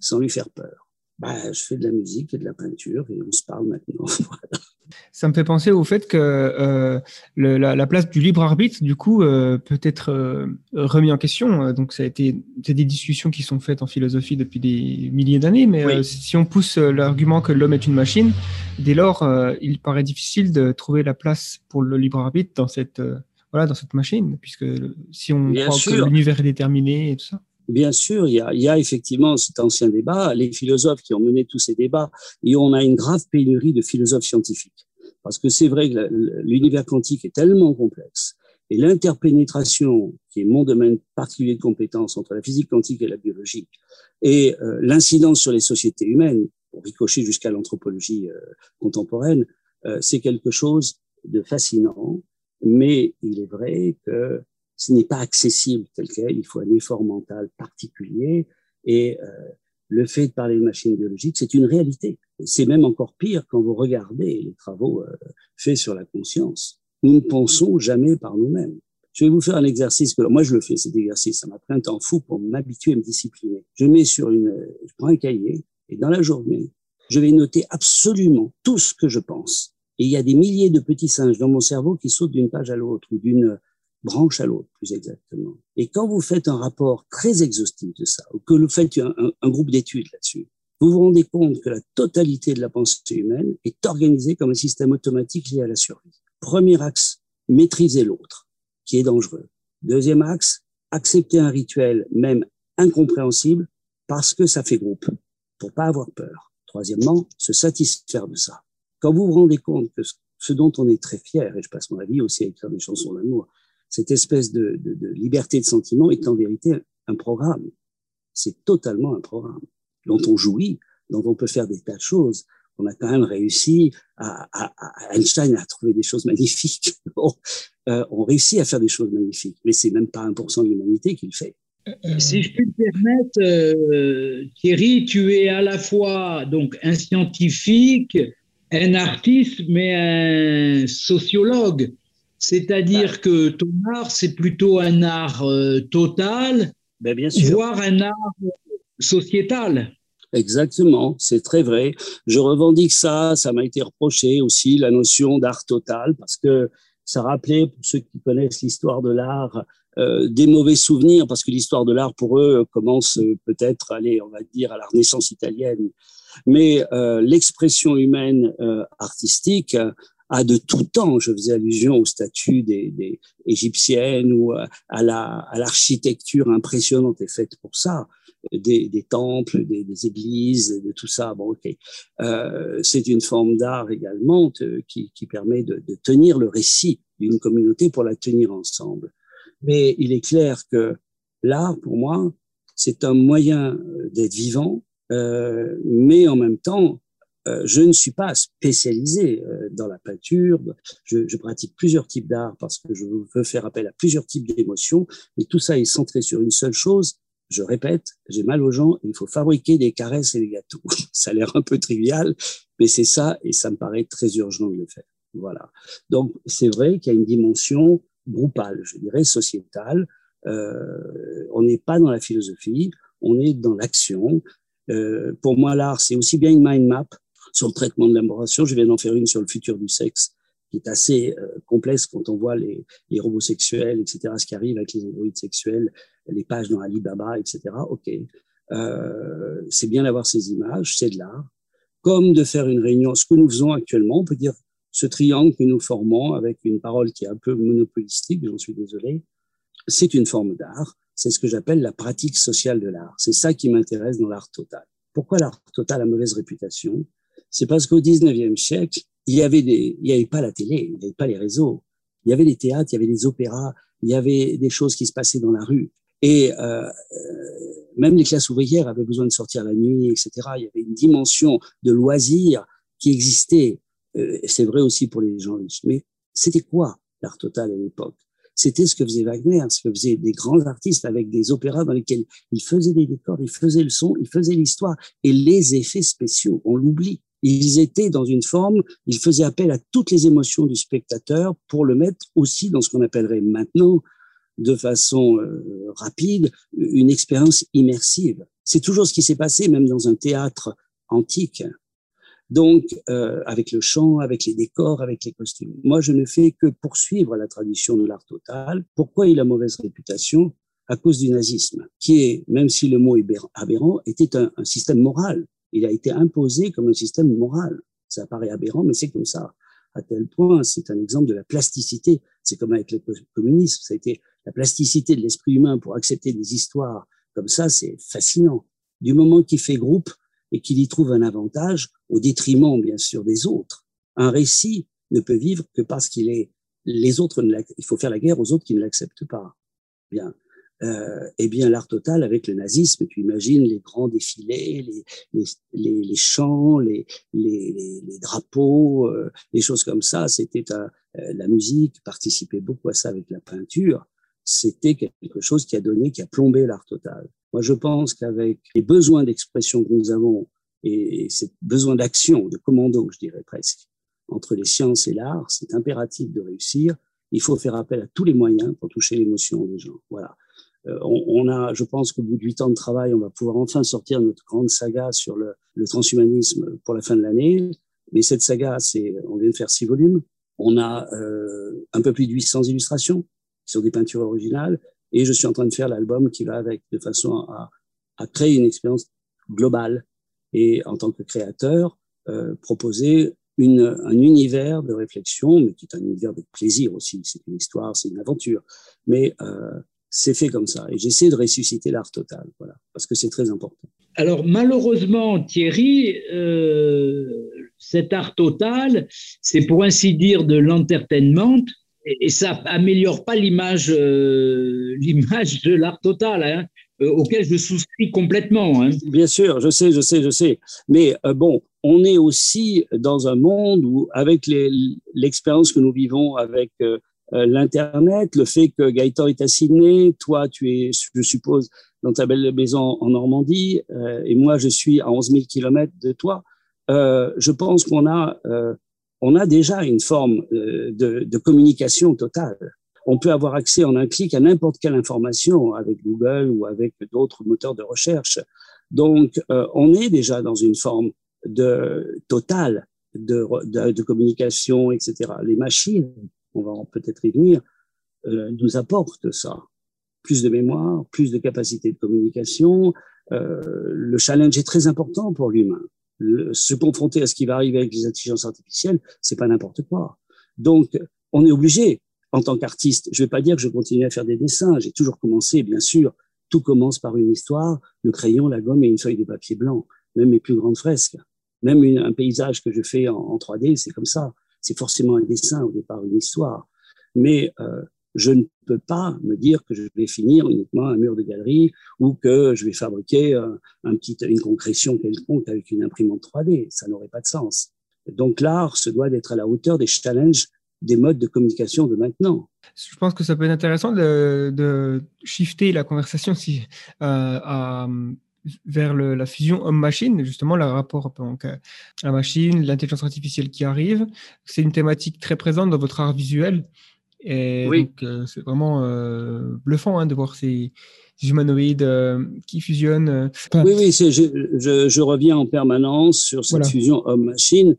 sans lui faire peur? Bah, Je fais de la musique et de la peinture et on se parle maintenant. voilà. Ça me fait penser au fait que euh, le, la, la, place du libre arbitre, du coup, euh, peut être euh, remis en question. Donc, ça a été, c'est des discussions qui sont faites en philosophie depuis des milliers d'années. Mais Oui. euh, si on pousse euh, l'argument que l'homme est une machine, dès lors, euh, il paraît difficile de trouver la place pour le libre arbitre dans cette, euh, voilà, dans cette machine, puisque le- si on Bien croit que l'univers est déterminé et tout ça. Bien sûr, il y, a, il y a effectivement cet ancien débat, les philosophes qui ont mené tous ces débats, et on a une grave pénurie de philosophes scientifiques. Parce que c'est vrai que l'univers quantique est tellement complexe, et l'interpénétration, qui est mon domaine particulier de compétence entre la physique quantique et la biologie, et euh, l'incidence sur les sociétés humaines, pour ricocher jusqu'à l'anthropologie euh, contemporaine, euh, c'est quelque chose de fascinant, mais il est vrai que ce n'est pas accessible tel quel, il faut un effort mental particulier et euh, le fait de parler de machines biologiques, c'est une réalité. C'est même encore pire quand vous regardez les travaux euh, faits sur la conscience. Nous ne pensons jamais par nous-mêmes. Je vais vous faire un exercice que moi je le fais cet exercice, ça m'a pris un temps fou pour m'habituer à me discipliner. Je mets sur une, je prends un cahier et dans la journée, je vais noter absolument tout ce que je pense. Et il y a des milliers de petits singes dans mon cerveau qui sautent d'une page à l'autre ou d'une branche à l'autre, plus exactement. Et quand vous faites un rapport très exhaustif de ça, ou que vous faites un, groupe d'études là-dessus, vous vous rendez compte que la totalité de la pensée humaine est organisée comme un système automatique lié à la survie. Premier axe, maîtriser l'autre, qui est dangereux. Deuxième axe, accepter un rituel, même incompréhensible, parce que ça fait groupe, pour pas avoir peur. Troisièmement, se satisfaire de ça. Quand vous vous rendez compte que ce dont on est très fier, et je passe ma vie aussi à écrire des chansons d'amour, cette espèce de, liberté de sentiment est en vérité un programme. C'est totalement un programme dont on jouit, dont on peut faire des tas de choses. On a quand même réussi à, à, à Einstein à trouver des choses magnifiques. Euh, on réussit à faire des choses magnifiques, mais c'est même pas 1% de l'humanité qui le fait. Si je puis me permettre, euh, Thierry, tu es à la fois donc un scientifique, un artiste, mais un sociologue. C'est-à-dire que ton art, c'est plutôt un art euh, total, ben, bien sûr. voire un art sociétal. Exactement, c'est très vrai. Je revendique ça, ça m'a été reproché aussi, la notion d'art total, parce que ça rappelait, pour ceux qui connaissent l'histoire de l'art, euh, des mauvais souvenirs, parce que l'histoire de l'art, pour eux, commence euh, peut-être, allez, on va dire, à la Renaissance italienne. Mais euh, l'expression humaine euh, artistique a de tout temps, je faisais allusion aux statues des, égyptiennes ou à la à l'architecture impressionnante et faite pour ça, des, temples, des, églises, de tout ça. Bon, ok, euh, c'est une forme d'art également qui, permet de, tenir le récit d'une communauté pour la tenir ensemble. Mais il est clair que l'art, pour moi, c'est un moyen d'être vivant, euh, mais en même temps, euh, je ne suis pas spécialisé euh, dans la peinture. Je, je pratique plusieurs types d'art parce que je veux faire appel à plusieurs types d'émotions, mais tout ça est centré sur une seule chose. Je répète, j'ai mal aux gens, il faut fabriquer des caresses et des gâteaux. ça a l'air un peu trivial, mais c'est ça et ça me paraît très urgent de le faire. Voilà. Donc c'est vrai qu'il y a une dimension groupale, je dirais sociétale. Euh, on n'est pas dans la philosophie, on est dans l'action. Euh, pour moi, l'art, c'est aussi bien une mind map sur le traitement de l'amoration. Je viens d'en faire une sur le futur du sexe, qui est assez euh, complexe quand on voit les, les, robots sexuels, etc., ce qui arrive avec les androïdes sexuels, les pages dans Alibaba, etc. OK. Euh, c'est bien d'avoir ces images, c'est de l'art. Comme de faire une réunion, ce que nous faisons actuellement, on peut dire ce triangle que nous formons avec une parole qui est un peu monopolistique, j'en suis désolé, c'est une forme d'art. C'est ce que j'appelle la pratique sociale de l'art. C'est ça qui m'intéresse dans l'art total. Pourquoi l'art total a mauvaise réputation? C'est parce qu'au 19e siècle, il y avait des, il n'y avait pas la télé, il n'y avait pas les réseaux. Il y avait les théâtres, il y avait les opéras, il y avait des choses qui se passaient dans la rue. Et euh, euh, même les classes ouvrières avaient besoin de sortir la nuit, etc. Il y avait une dimension de loisir qui existait. Euh, c'est vrai aussi pour les gens riches. Mais c'était quoi l'art total à l'époque? C'était ce que faisait Wagner, ce que faisaient des grands artistes avec des opéras dans lesquels ils faisaient des décors, ils faisaient le son, ils faisaient l'histoire et les effets spéciaux. On l'oublie ils étaient dans une forme, ils faisaient appel à toutes les émotions du spectateur pour le mettre aussi dans ce qu'on appellerait maintenant de façon euh, rapide une expérience immersive. C'est toujours ce qui s'est passé, même dans un théâtre antique. Donc, euh, avec le chant, avec les décors, avec les costumes. Moi, je ne fais que poursuivre la tradition de l'art total. Pourquoi il a mauvaise réputation? À cause du nazisme, qui est, même si le mot est aberrant, était un, un système moral. Il a été imposé comme un système moral. Ça paraît aberrant, mais c'est comme ça. À tel point, c'est un exemple de la plasticité. C'est comme avec le communisme. Ça a été la plasticité de l'esprit humain pour accepter des histoires comme ça, c'est fascinant. Du moment qu'il fait groupe et qu'il y trouve un avantage, au détriment bien sûr des autres, un récit ne peut vivre que parce qu'il est les autres. il faut faire la guerre aux autres qui ne l'acceptent pas. Bien. Euh, eh bien, l'art total avec le nazisme, tu imagines les grands défilés, les, les, les, les chants, les, les, drapeaux, euh, les choses comme ça. C'était euh, la musique participait beaucoup à ça avec la peinture c'était quelque chose qui a donné, qui a plombé l'art total. Moi, je pense qu'avec les besoins d'expression que nous avons et ces besoins d'action, de commando, je dirais presque, entre les sciences et l'art, c'est impératif de réussir. Il faut faire appel à tous les moyens pour toucher l'émotion des gens. Voilà. Euh, on, a, je pense qu'au bout de huit ans de travail, on va pouvoir enfin sortir notre grande saga sur le, transhumanisme pour la fin de l'année. Mais cette saga, c'est, on vient de faire six volumes. On a euh, un peu plus de 800 illustrations sur des peintures originales. Et je suis en train de faire l'album qui va avec, de façon à, à créer une expérience globale. Et en tant que créateur, euh, proposer une, un univers de réflexion, mais qui est un univers de plaisir aussi. C'est une histoire, c'est une aventure. Mais euh, c'est fait comme ça. Et j'essaie de ressusciter l'art total, voilà, parce que c'est très important. Alors malheureusement, Thierry, euh, cet art total, c'est pour ainsi dire de l'entertainment, et, ça améliore pas l'image euh, l'image de l'art total hein, euh, auquel je souscris complètement. Hein. Bien sûr, je sais, je sais, je sais. Mais bon, on est aussi dans un monde où, avec l'expérience que nous vivons avec l'Internet, le fait que Gaëtan est à Sydney, toi, tu es, je suppose, dans ta belle maison en Normandie, et moi, je suis à 11 000 kilomètres de toi. je pense qu'on a on a déjà une forme euh, de, communication totale. On peut avoir accès en un clic à n'importe quelle information avec Google ou avec d'autres moteurs de recherche. Donc, euh, on est déjà dans une forme de totale de, communication, etc. Les machines, on va peut-être y venir, euh, nous apportent ça. Plus de mémoire, plus de capacité de communication. le challenge est très important pour l'humain se confronter à ce qui va arriver avec les intelligences artificielles, c'est pas n'importe quoi. Donc, on est obligé, en tant qu'artiste, je vais pas dire que je continue à faire des dessins, j'ai toujours commencé, bien sûr, tout commence par une histoire, le crayon, la gomme et une feuille de papier blanc, même mes plus grandes fresques, même un paysage que je fais en, en 3D, c'est comme ça, c'est forcément un dessin au départ, une histoire. Mais euh, je ne peux pas me dire que je vais finir uniquement un mur de galerie ou que je vais fabriquer petit, une concrétion quelconque avec une imprimante 3D. Ça n'aurait pas de sens. Donc l'art se doit d'être à la hauteur des challenges des modes de communication de maintenant. Je pense que ça peut être intéressant de, de shifter la conversation si, euh, à, vers le, la fusion homme-machine, justement, le rapport donc, à la machine, l'intelligence artificielle qui arrive. C'est une thématique très présente dans votre art visuel. Et oui. donc, euh, c'est vraiment euh, bluffant hein, de voir ces, humanoïdes euh, qui fusionnent. oui, oui, je, je, je, reviens en permanence sur cette fusion homme-machine.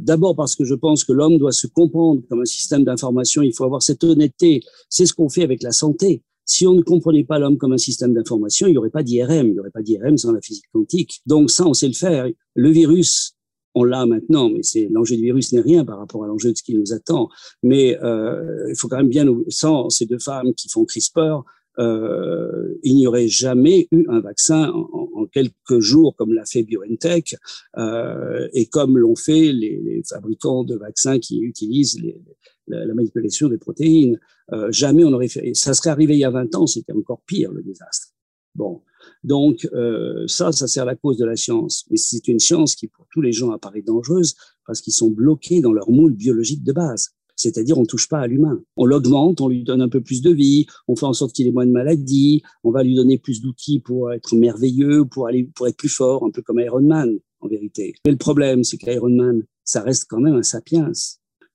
D'abord parce que je pense que l'homme doit se comprendre comme un système d'information. Il faut avoir cette honnêteté. C'est ce qu'on fait avec la santé. Si on ne comprenait pas l'homme comme un système d'information, il n'y aurait pas d'IRM. Il n'y aurait pas d'IRM sans la physique quantique. Donc ça, on sait le faire. Le virus, on l'a maintenant, mais c'est l'enjeu du virus n'est rien par rapport à l'enjeu de ce qui nous attend. Mais euh, il faut quand même bien, sans ces deux femmes qui font CRISPR, euh, il n'y aurait jamais eu un vaccin en, quelques jours comme l'a fait BioNTech euh, et comme l'ont fait les, fabricants de vaccins qui utilisent la, manipulation des protéines. Euh, jamais on aurait fait. Ça serait arrivé il y a 20 ans, c'était encore pire le désastre. Bon, donc euh, ça, ça sert à la cause de la science. Mais c'est une science qui, pour tous les gens, apparaît dangereuse parce qu'ils sont bloqués dans leur moule biologique de base. C'est-à-dire, on touche pas à l'humain. On l'augmente, on lui donne un peu plus de vie, on fait en sorte qu'il ait moins de maladies, on va lui donner plus d'outils pour être merveilleux, pour aller, pour être plus fort, un peu comme Iron Man, en vérité. Mais le problème, c'est qu'Iron Man, ça reste quand même un sapiens.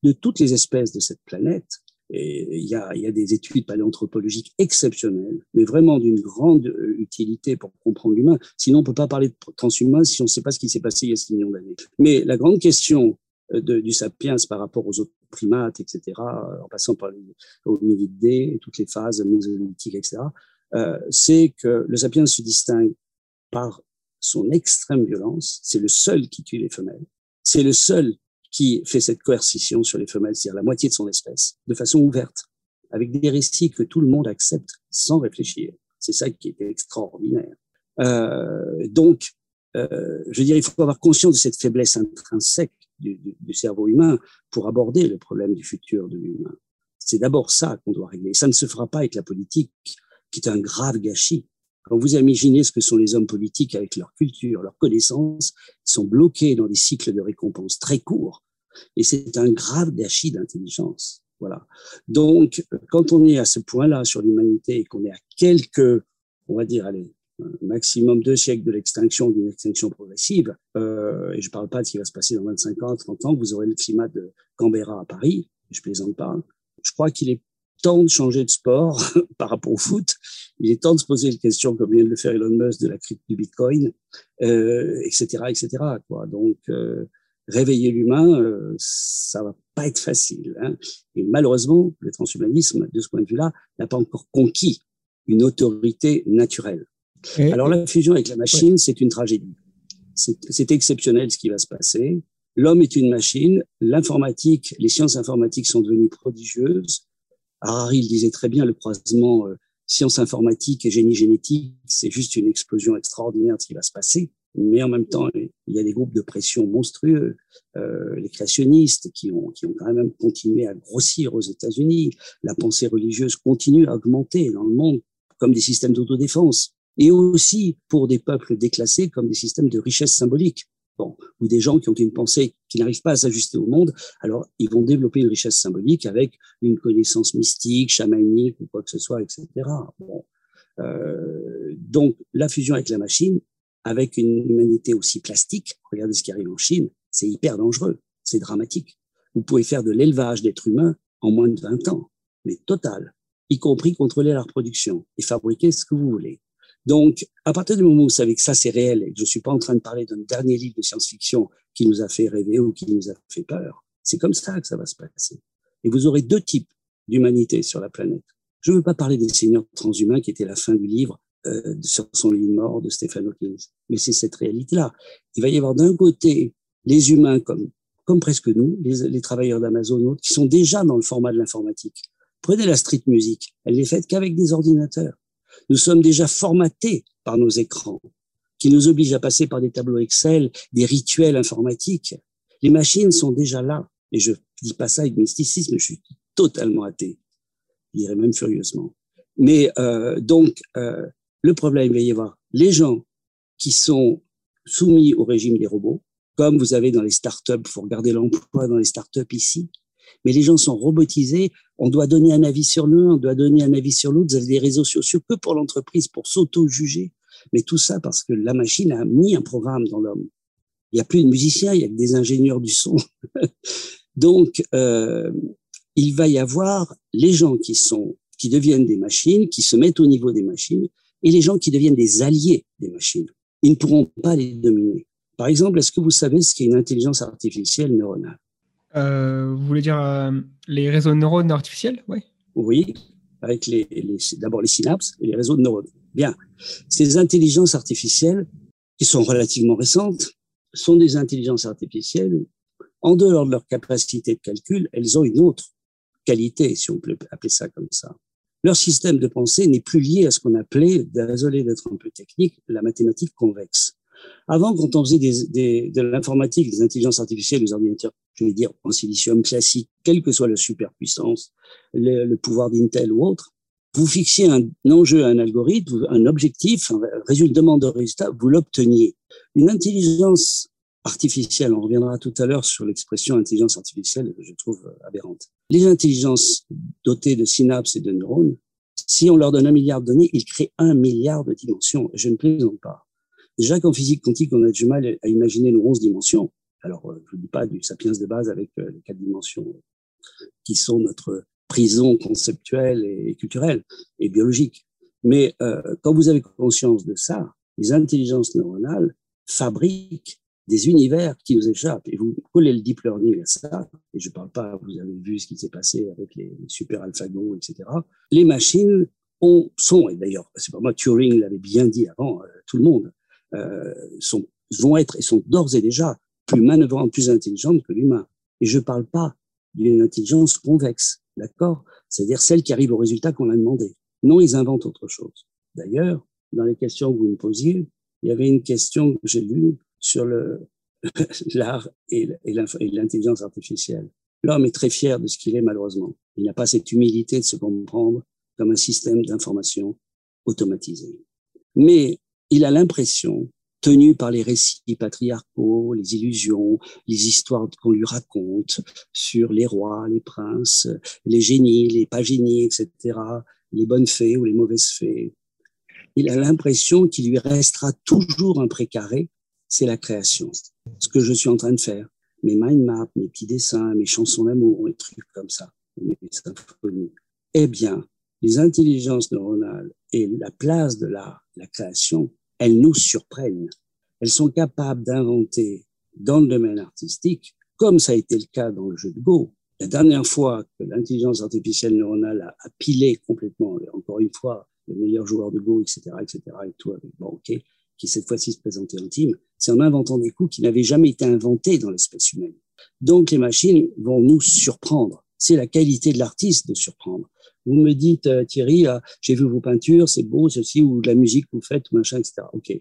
De toutes les espèces de cette planète, Et il y a, y a des études paléanthropologiques exceptionnelles, mais vraiment d'une grande euh, utilité pour comprendre l'humain. Sinon, on peut pas parler de transhumain si on ne sait pas ce qui s'est passé il y a 6 millions d'années. Mais la grande question euh, du sapiens par rapport aux autres primates, etc., en passant par les hominidés, toutes les phases mésolithiques, etc., euh, c'est que le sapiens se distingue par son extrême violence. C'est le seul qui tue les femelles. C'est le seul qui fait cette coercition sur les femelles, c'est-à-dire la moitié de son espèce, de façon ouverte, avec des récits que tout le monde accepte sans réfléchir. C'est ça qui est extraordinaire. Euh, donc, euh, je veux dire, il faut avoir conscience de cette faiblesse intrinsèque du, du, du, cerveau humain pour aborder le problème du futur de l'humain. C'est d'abord ça qu'on doit régler. Ça ne se fera pas avec la politique, qui est un grave gâchis. Quand vous imaginez ce que sont les hommes politiques avec leur culture, leur connaissance, ils sont bloqués dans des cycles de récompense très courts. Et c'est un grave gâchis d'intelligence. Voilà. Donc, quand on est à ce point-là sur l'humanité et qu'on est à quelques, on va dire, allez, maximum deux siècles de l'extinction, d'une extinction progressive, euh, et je parle pas de ce qui va se passer dans 25 ans, 30 ans, vous aurez le climat de Canberra à Paris, je plaisante pas. Je crois qu'il est temps de changer de sport par rapport au foot. Il est temps de se poser la question, comme vient de le faire Elon Musk, de la crypte du Bitcoin, euh, etc., etc. Quoi. Donc, euh, réveiller l'humain, euh, ça va pas être facile. Hein. Et malheureusement, le transhumanisme, de ce point de vue-là, n'a pas encore conquis une autorité naturelle. Et, Alors la fusion avec la machine, ouais. c'est une tragédie. C'est exceptionnel ce qui va se passer. L'homme est une machine. L'informatique, les sciences informatiques sont devenues prodigieuses. Harari il disait très bien, le croisement euh, sciences informatiques et génie génétique, c'est juste une explosion extraordinaire de ce qui va se passer. Mais en même temps, il y a des groupes de pression monstrueux, euh, les créationnistes qui ont, qui ont quand même continué à grossir aux États-Unis. La pensée religieuse continue à augmenter dans le monde comme des systèmes d'autodéfense et aussi pour des peuples déclassés comme des systèmes de richesse symbolique. Ou des gens qui ont une pensée qui n'arrivent pas à s'ajuster au monde, alors ils vont développer une richesse symbolique avec une connaissance mystique, chamanique ou quoi que ce soit, etc. Euh, donc la fusion avec la machine, avec une humanité aussi plastique, regardez ce qui arrive en Chine, c'est hyper dangereux, c'est dramatique. Vous pouvez faire de l'élevage d'êtres humains en moins de 20 ans, mais total, y compris contrôler la reproduction et fabriquer ce que vous voulez. Donc, à partir du moment où vous savez que ça, c'est réel et que je suis pas en train de parler d'un dernier livre de science-fiction qui nous a fait rêver ou qui nous a fait peur, c'est comme ça que ça va se passer. Et vous aurez deux types d'humanité sur la planète. Je ne veux pas parler des seigneurs transhumains qui étaient la fin du livre euh, sur son lit mort de Stephen Hawking, mais c'est cette réalité-là. Il va y avoir d'un côté les humains comme comme presque nous, les, les travailleurs d'Amazon, qui sont déjà dans le format de l'informatique. Prenez la street music, elle n'est faite qu'avec des ordinateurs. Nous sommes déjà formatés par nos écrans, qui nous obligent à passer par des tableaux Excel, des rituels informatiques. Les machines sont déjà là. Et je dis pas ça avec mysticisme, je suis totalement athée. Je dirais même furieusement. Mais euh, donc, euh, le problème, il va y avoir les gens qui sont soumis au régime des robots, comme vous avez dans les startups, il faut regarder l'emploi dans les startups ici, mais les gens sont robotisés. On doit donner un avis sur l'un, on doit donner un avis sur l'autre. Vous avez des réseaux sociaux que pour l'entreprise, pour s'auto-juger. Mais tout ça parce que la machine a mis un programme dans l'homme. Il n'y a plus de musiciens, il y a que des ingénieurs du son. Donc, euh, il va y avoir les gens qui sont, qui deviennent des machines, qui se mettent au niveau des machines, et les gens qui deviennent des alliés des machines. Ils ne pourront pas les dominer. Par exemple, est-ce que vous savez ce qu'est une intelligence artificielle neuronale? Euh, vous voulez dire euh, les réseaux de neurones artificiels? Ouais. Oui, avec les, les d'abord les synapses et les réseaux de neurones. Bien. Ces intelligences artificielles, qui sont relativement récentes, sont des intelligences artificielles. En dehors de leur capacité de calcul, elles ont une autre qualité, si on peut appeler ça comme ça. Leur système de pensée n'est plus lié à ce qu'on appelait, désolé d'être un peu technique, la mathématique convexe. Avant, quand on faisait des, des, de l'informatique, des intelligences artificielles, des ordinateurs, je vais dire en silicium classique, quelle que soit la superpuissance, le, pouvoir d'Intel ou autre, vous fixiez un, enjeu, un algorithme, un objectif, un demande de résultat, vous l'obteniez. Une intelligence artificielle, on reviendra tout à l'heure sur l'expression intelligence artificielle, je trouve aberrante. Les intelligences dotées de synapses et de neurones, si on leur donne un milliard de données, ils créent un milliard de dimensions. Je ne plaisante pas. Déjà qu'en physique quantique, on a du mal à imaginer nos 11 dimensions. Alors, euh, je ne dis pas du sapiens de base avec euh, les quatre dimensions qui sont notre prison conceptuelle et culturelle et biologique. Mais euh, quand vous avez conscience de ça, les intelligences neuronales fabriquent des univers qui nous échappent. Et vous collez le deep learning à ça, et je ne parle pas, vous avez vu ce qui s'est passé avec les super AlphaGo, etc. Les machines ont, sont, et d'ailleurs, c'est pas moi, Turing l'avait bien dit avant, euh, tout le monde, euh, sont, vont être et sont d'ores et déjà plus manœuvrantes, plus intelligentes que l'humain. Et je ne parle pas d'une intelligence convexe, d'accord? C'est-à-dire celle qui arrive au résultat qu'on a demandé. Non, ils inventent autre chose. D'ailleurs, dans les questions que vous me posiez, il y avait une question que j'ai lue sur l'art et, l'intelligence artificielle. L'homme est très fier de ce qu'il est, malheureusement. Il n'a pas cette humilité de se comprendre comme un système d'information automatisé. Mais il a l'impression, tenu par les récits patriarcaux, les illusions, les histoires qu'on lui raconte sur les rois, les princes, les génies, les pas génies, etc., les bonnes fées ou les mauvaises fées, il a l'impression qu'il lui restera toujours un précaré, c'est la création. Ce que je suis en train de faire, mes mind maps, mes petits dessins, mes chansons d'amour, des trucs comme ça, mes symphonies. Eh bien, les intelligences neuronales et la place de la, la création, elles nous surprennent. Elles sont capables d'inventer dans le domaine artistique, comme ça a été le cas dans le jeu de Go. La dernière fois que l'intelligence artificielle neuronale a, pilé complètement, encore une fois, le meilleur joueur de Go, etc., etc., et tout, bon, ok, qui cette fois-ci se présentait en team, c'est en inventant des coups qui n'avaient jamais été inventés dans l'espèce humaine. Donc les machines vont nous surprendre. C'est la qualité de l'artiste de surprendre. Vous me dites, euh, Thierry, euh, j'ai vu vos peintures, c'est beau, ceci, ou de la musique que vous faites, machin, etc. Ok,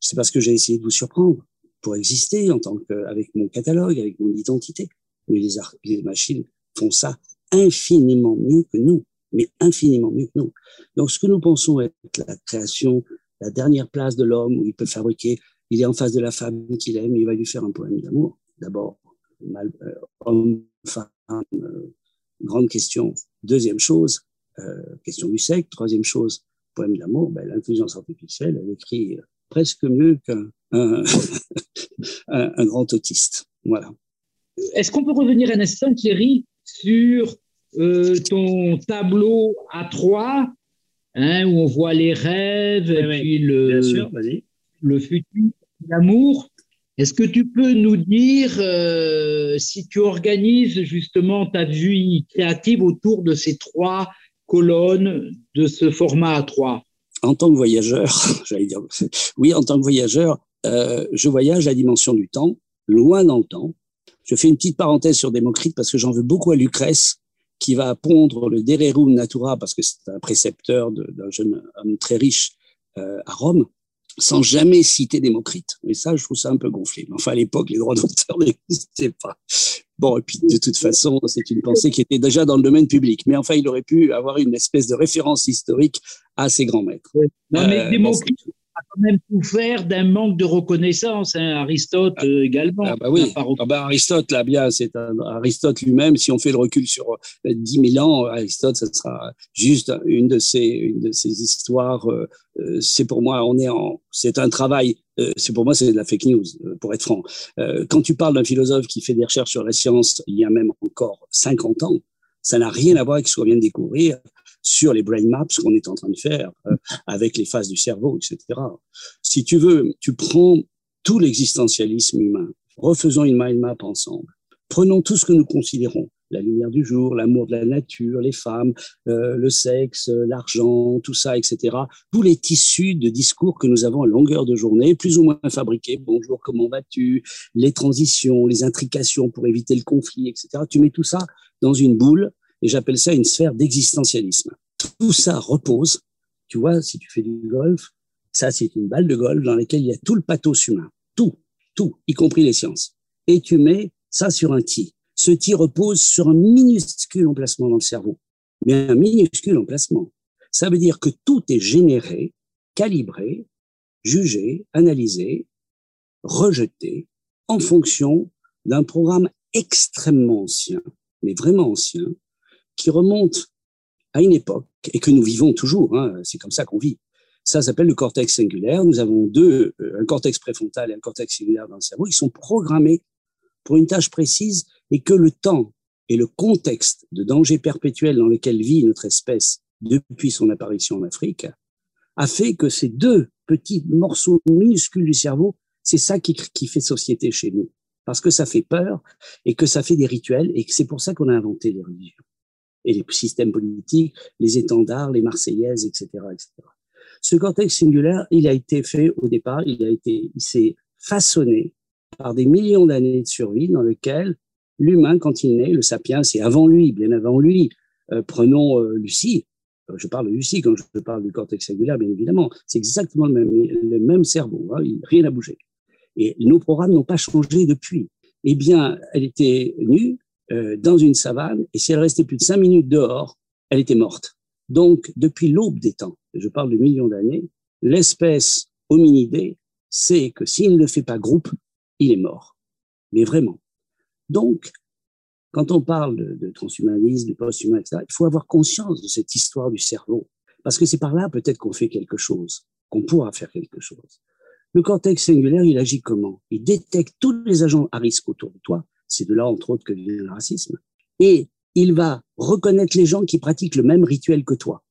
c'est parce que j'ai essayé de vous surprendre pour exister en tant que, avec mon catalogue, avec mon identité. Mais les, les machines font ça infiniment mieux que nous mais infiniment mieux que nous. Donc, ce que nous pensons être la création, la dernière place de l'homme où il peut fabriquer, il est en face de la femme qu'il aime, il va lui faire un poème d'amour. D'abord, euh, homme, femme, grande question. Deuxième chose, question du sexe. Troisième chose, poème d'amour, ben, l'intelligence artificielle, elle écrit presque mieux qu'un un, un grand autiste. Voilà. Est-ce qu'on peut revenir un instant, Thierry, sur euh, ton tableau à 3 hein, où on voit les rêves et puis le, le futur, l'amour. Est-ce que tu peux nous dire euh, si tu organises justement ta vie créative autour de ces trois colonnes de ce format A3 En tant que voyageur, j'allais dire, oui, en tant que voyageur, euh, je voyage à la dimension du temps, loin dans le temps. Je fais une petite parenthèse sur Démocrite parce que j'en veux beaucoup à Lucrèce qui va pondre le Dererum Natura, parce que c'est un précepteur d'un jeune homme très riche euh, à Rome, sans jamais citer Démocrite. Et ça, je trouve ça un peu gonflé. Mais enfin, à l'époque, les droits d'auteur n'existaient pas. Bon, et puis de toute façon, c'est une pensée qui était déjà dans le domaine public. Mais enfin, il aurait pu avoir une espèce de référence historique à ses grands maîtres. Non, mais euh, Démocrite, a quand même souffert d'un manque de reconnaissance. Hein. Aristote ah. euh, également. Ah bah oui. Ah bah Aristote, là, bien, c'est Aristote lui-même. Si on fait le recul sur 10 euh, 000 ans, Aristote, ce sera juste une de ces, une de ces histoires. Euh, c'est pour moi, on est en, c'est un travail. c'est pour moi, c'est de la fake news, pour être franc. quand tu parles d'un philosophe qui fait des recherches sur la science, il y a même encore 50 ans, ça n'a rien à voir avec ce qu'on vient de découvrir sur les brain maps qu'on est en train de faire euh, avec les phases du cerveau, etc. Si tu veux, tu prends tout l'existentialisme humain, refaisons une mind map ensemble. Prenons tout ce que nous considérons, la lumière du jour, l'amour de la nature, les femmes, euh, le sexe, l'argent, tout ça, etc. Tous les tissus de discours que nous avons à longueur de journée, plus ou moins fabriqués. Bonjour, comment vas-tu? Les transitions, les intrications pour éviter le conflit, etc. Tu mets tout ça dans une boule et j'appelle ça une sphère d'existentialisme. Tout ça repose, tu vois, si tu fais du golf, ça c'est une balle de golf dans laquelle il y a tout le pathos humain, tout, tout, y compris les sciences. Et tu mets ça sur un tee. Ce tee repose sur un minuscule emplacement dans le cerveau, mais un minuscule emplacement. Ça veut dire que tout est généré, calibré, jugé, analysé, rejeté en fonction d'un programme extrêmement ancien, mais vraiment ancien, qui remonte à une époque et que nous vivons toujours. Hein, c'est comme ça qu'on vit. Ça s'appelle le cortex singulaire. Nous avons deux, euh, un cortex préfrontal et un cortex singulaire dans le cerveau. Ils sont programmés pour une tâche précise et que le temps et le contexte de danger perpétuel dans lequel vit notre espèce depuis son apparition en Afrique a fait que ces deux petits morceaux minuscules du cerveau, c'est ça qui, qui fait société chez nous. Parce que ça fait peur et que ça fait des rituels et que c'est pour ça qu'on a inventé les religions et les systèmes politiques, les étendards, les marseillaises, etc., etc. Ce cortex singulaire, il a été fait au départ, il a été, il s'est façonné par des millions d'années de survie dans lequel l'humain, quand il naît, le sapiens, c'est avant lui, bien avant lui. Euh, prenons euh, Lucie. Euh, je parle de Lucie quand je parle du cortex singulaire, bien évidemment. C'est exactement le même, cerveau. Hein, rien n'a bougé. Et nos programmes n'ont pas changé depuis. Eh bien, elle était nue euh, dans une savane, et si elle restait plus de cinq minutes dehors, elle était morte. Donc, depuis l'aube des temps, je parle de millions d'années, l'espèce hominidée sait que s'il ne fait pas groupe, il est mort. Mais vraiment. Donc, quand on parle de, transhumanisme, de post-humain, etc., il faut avoir conscience de cette histoire du cerveau. Parce que c'est par là peut-être qu'on fait quelque chose, qu'on pourra faire quelque chose. Le cortex singulaire, il agit comment? Il détecte tous les agents à risque autour de toi. C'est de là, entre autres, que vient le racisme. Et il va reconnaître les gens qui pratiquent le même rituel que toi.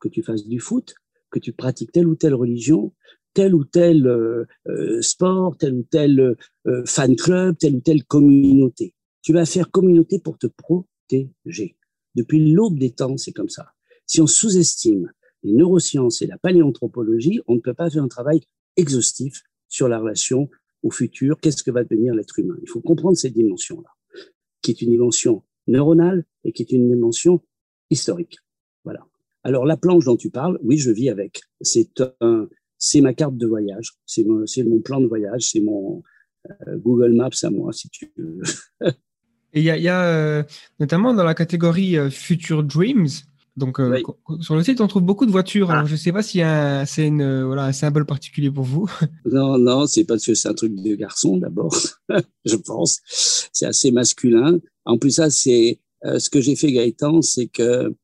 Que tu fasses du foot, que tu pratiques telle ou telle religion, tel ou tel euh, euh, sport, tel ou tel euh, fan club, telle ou telle communauté. Tu vas faire communauté pour te protéger. Depuis l'aube des temps, c'est comme ça. Si on sous-estime les neurosciences et la paléanthropologie, on ne peut pas faire un travail exhaustif sur la relation au futur. Qu'est-ce que va devenir l'être humain? Il faut comprendre cette dimension-là, qui est une dimension neuronale et qui est une dimension historique. Voilà. Alors la planche dont tu parles, oui, je vis avec. C'est un, c'est ma carte de voyage, c'est mon, plan de voyage, c'est mon euh, Google Maps à moi, si tu veux. Il y a, y a euh, notamment dans la catégorie euh, Future Dreams, donc sur le site on trouve beaucoup de voitures. Alors ah. je ne sais pas si c'est une voilà un symbole particulier pour vous. Non non, c'est parce que c'est un truc de garçon d'abord, je pense. C'est assez masculin. En plus ça c'est ce que j'ai fait Gaëtan, c'est que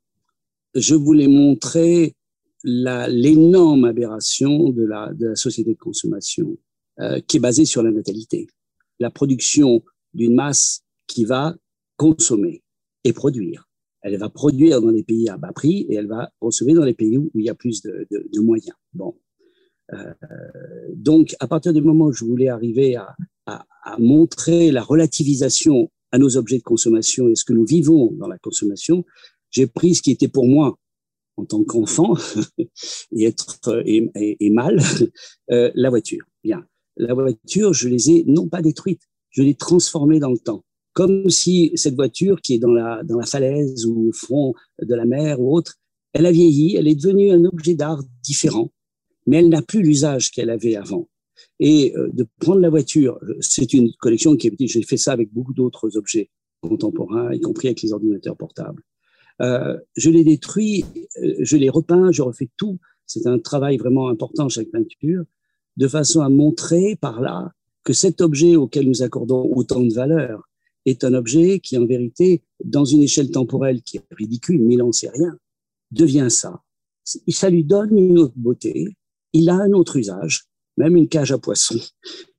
je voulais montrer l'énorme aberration de la, de la société de consommation euh, qui est basée sur la natalité. La production d'une masse qui va consommer et produire. Elle va produire dans les pays à bas prix et elle va consommer dans les pays où il y a plus de, de, de moyens. Bon. Euh, donc, à partir du moment où je voulais arriver à, à, à montrer la relativisation à nos objets de consommation et ce que nous vivons dans la consommation, j'ai pris ce qui était pour moi en tant qu'enfant et être et, et, mal euh, la voiture. Bien, la voiture, je les ai non pas détruites, je l'ai transformée dans le temps, comme si cette voiture qui est dans la dans la falaise ou au fond de la mer ou autre, elle a vieilli, elle est devenue un objet d'art différent, mais elle n'a plus l'usage qu'elle avait avant. Et euh, de prendre la voiture, c'est une collection qui est. J'ai fait ça avec beaucoup d'autres objets contemporains, y compris avec les ordinateurs portables. Euh, je les détruis, euh, je les repeins, je refais tout. C'est un travail vraiment important chaque peinture, de façon à montrer par là que cet objet auquel nous accordons autant de valeur est un objet qui, en vérité, dans une échelle temporelle qui est ridicule, mille ans, c'est rien, devient ça. Ça lui donne une autre beauté, il a un autre usage, même une cage à poissons,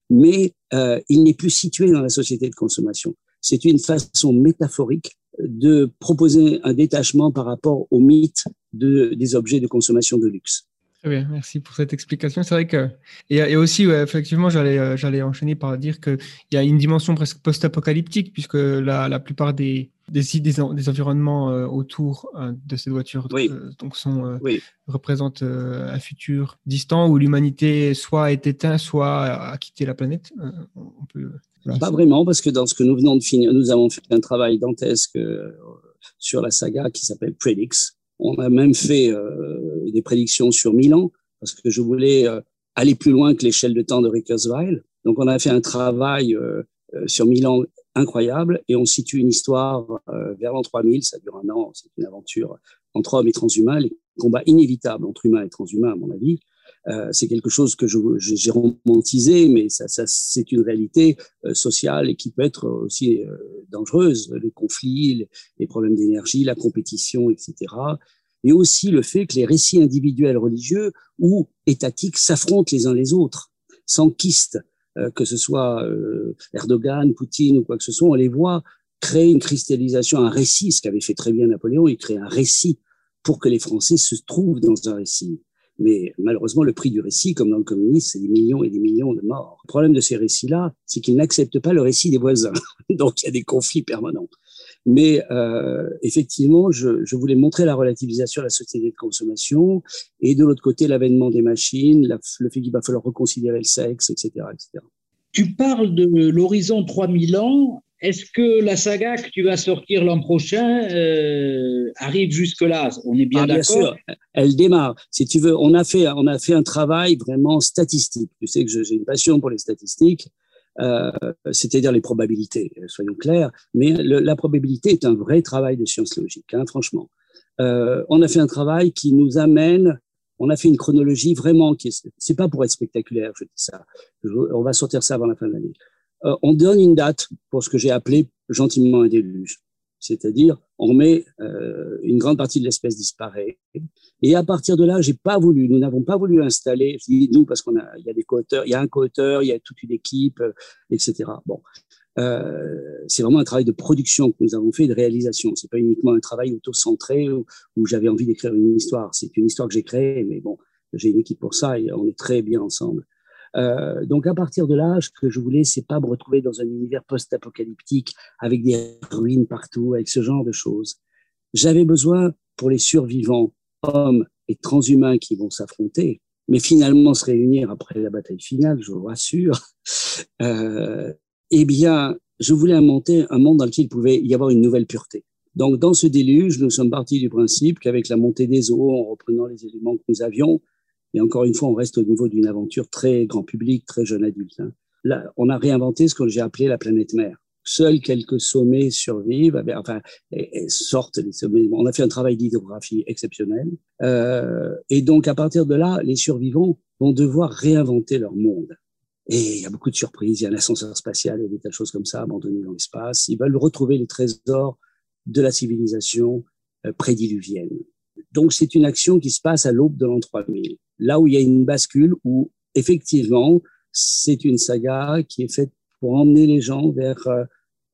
mais euh, il n'est plus situé dans la société de consommation. C'est une façon métaphorique de proposer un détachement par rapport au mythe de, des objets de consommation de luxe. Très bien, merci pour cette explication. C'est vrai que et, et aussi effectivement, j'allais euh, j'allais enchaîner par dire qu'il y a une dimension presque post-apocalyptique puisque la, la plupart des des, des, des environnements euh, autour euh, de ces voitures donc sont représentent un futur distant où l'humanité soit est éteinte, soit a quitté la planète. on peut pas vraiment, parce que dans ce que nous venons de finir, nous avons fait un travail dantesque sur la saga qui s'appelle Predix. On a même fait euh, des prédictions sur Milan, parce que je voulais euh, aller plus loin que l'échelle de temps de Rickersweil. Donc on a fait un travail sur Milan incroyable et on situe une histoire vers l'an 3000, ça dure un an, c'est une aventure entre hommes et transhumains, les combats inévitables entre humains et transhumains à mon avis, euh, c'est quelque chose que j'ai romantisé, mais ça, ça c'est une réalité euh, sociale et qui peut être aussi euh, dangereuse. Les conflits, les, les problèmes d'énergie, la compétition, etc. Et aussi le fait que les récits individuels religieux ou étatiques s'affrontent les uns les autres, sans kyste, que ce soit Erdogan, Poutine ou quoi que ce soit, on les voit créer une cristallisation, un récit, ce qu'avait fait très bien Napoléon, il crée un récit pour que les Français se trouvent dans un récit. Mais malheureusement, le prix du récit, comme dans le communisme, c'est des millions et des millions de morts. Le problème de ces récits-là, c'est qu'ils n'acceptent pas le récit des voisins. Donc il y a des conflits permanents. Mais euh, effectivement, je, voulais montrer la relativisation de la société de consommation et de l'autre côté l'avènement des machines, le fait qu'il va falloir reconsidérer le sexe, etc. etc. Tu parles de l'horizon 3000 ans. Est-ce que la saga que tu vas sortir l'an prochain euh, arrive jusque-là? On est bien ah, d'accord? elle démarre. Si tu veux, on a fait, on a fait un travail vraiment statistique. Tu sais que j'ai une passion pour les statistiques. Euh, c'est-à-dire les probabilités, soyons clairs, mais la probabilité est un vrai travail de science logique, hein, franchement. Euh, on a fait un travail qui nous amène, on a fait une chronologie vraiment qui c'est pas pour être spectaculaire, je dis ça, on va sortir ça avant la fin de l'année. Euh, on donne une date pour ce que j'ai appelé gentiment un déluge. C'est-à-dire, on met euh, une grande partie de l'espèce disparaît. Et à partir de là, j'ai pas voulu, nous n'avons pas voulu installer, je dis nous parce qu'on a, il y a des co-auteurs, il y a un co-auteur, il y a toute une équipe, euh, etc. Bon, euh, c'est vraiment un travail de production que nous avons fait, de réalisation. C'est pas uniquement un travail auto-centré où, où j'avais envie d'écrire une histoire. C'est une histoire que j'ai créée, mais bon, j'ai une équipe pour ça et on est très bien ensemble. Euh, donc à partir de là, ce que je voulais, c'est pas me retrouver dans un univers post-apocalyptique avec des ruines partout, avec ce genre de choses. J'avais besoin pour les survivants, hommes et transhumains qui vont s'affronter, mais finalement se réunir après la bataille finale, je vous rassure. Euh, eh bien, je voulais inventer un monde dans lequel il pouvait y avoir une nouvelle pureté. Donc, dans ce déluge, nous sommes partis du principe qu'avec la montée des eaux, en reprenant les éléments que nous avions, et encore une fois, on reste au niveau d'une aventure très grand public, très jeune adulte. Hein. Là, on a réinventé ce que j'ai appelé la planète mère. Seuls quelques sommets survivent, enfin, sortent des sommets. On a fait un travail d'hydrographie exceptionnel. Euh, et donc, à partir de là, les survivants vont devoir réinventer leur monde. Et il y a beaucoup de surprises. Il y a un ascenseur spatial, il des tas de choses comme ça abandonnées dans l'espace. Ils veulent retrouver les trésors de la civilisation euh, prédiluvienne. Donc, c'est une action qui se passe à l'aube de l'an 3000 là où il y a une bascule, où effectivement, c'est une saga qui est faite pour emmener les gens vers euh,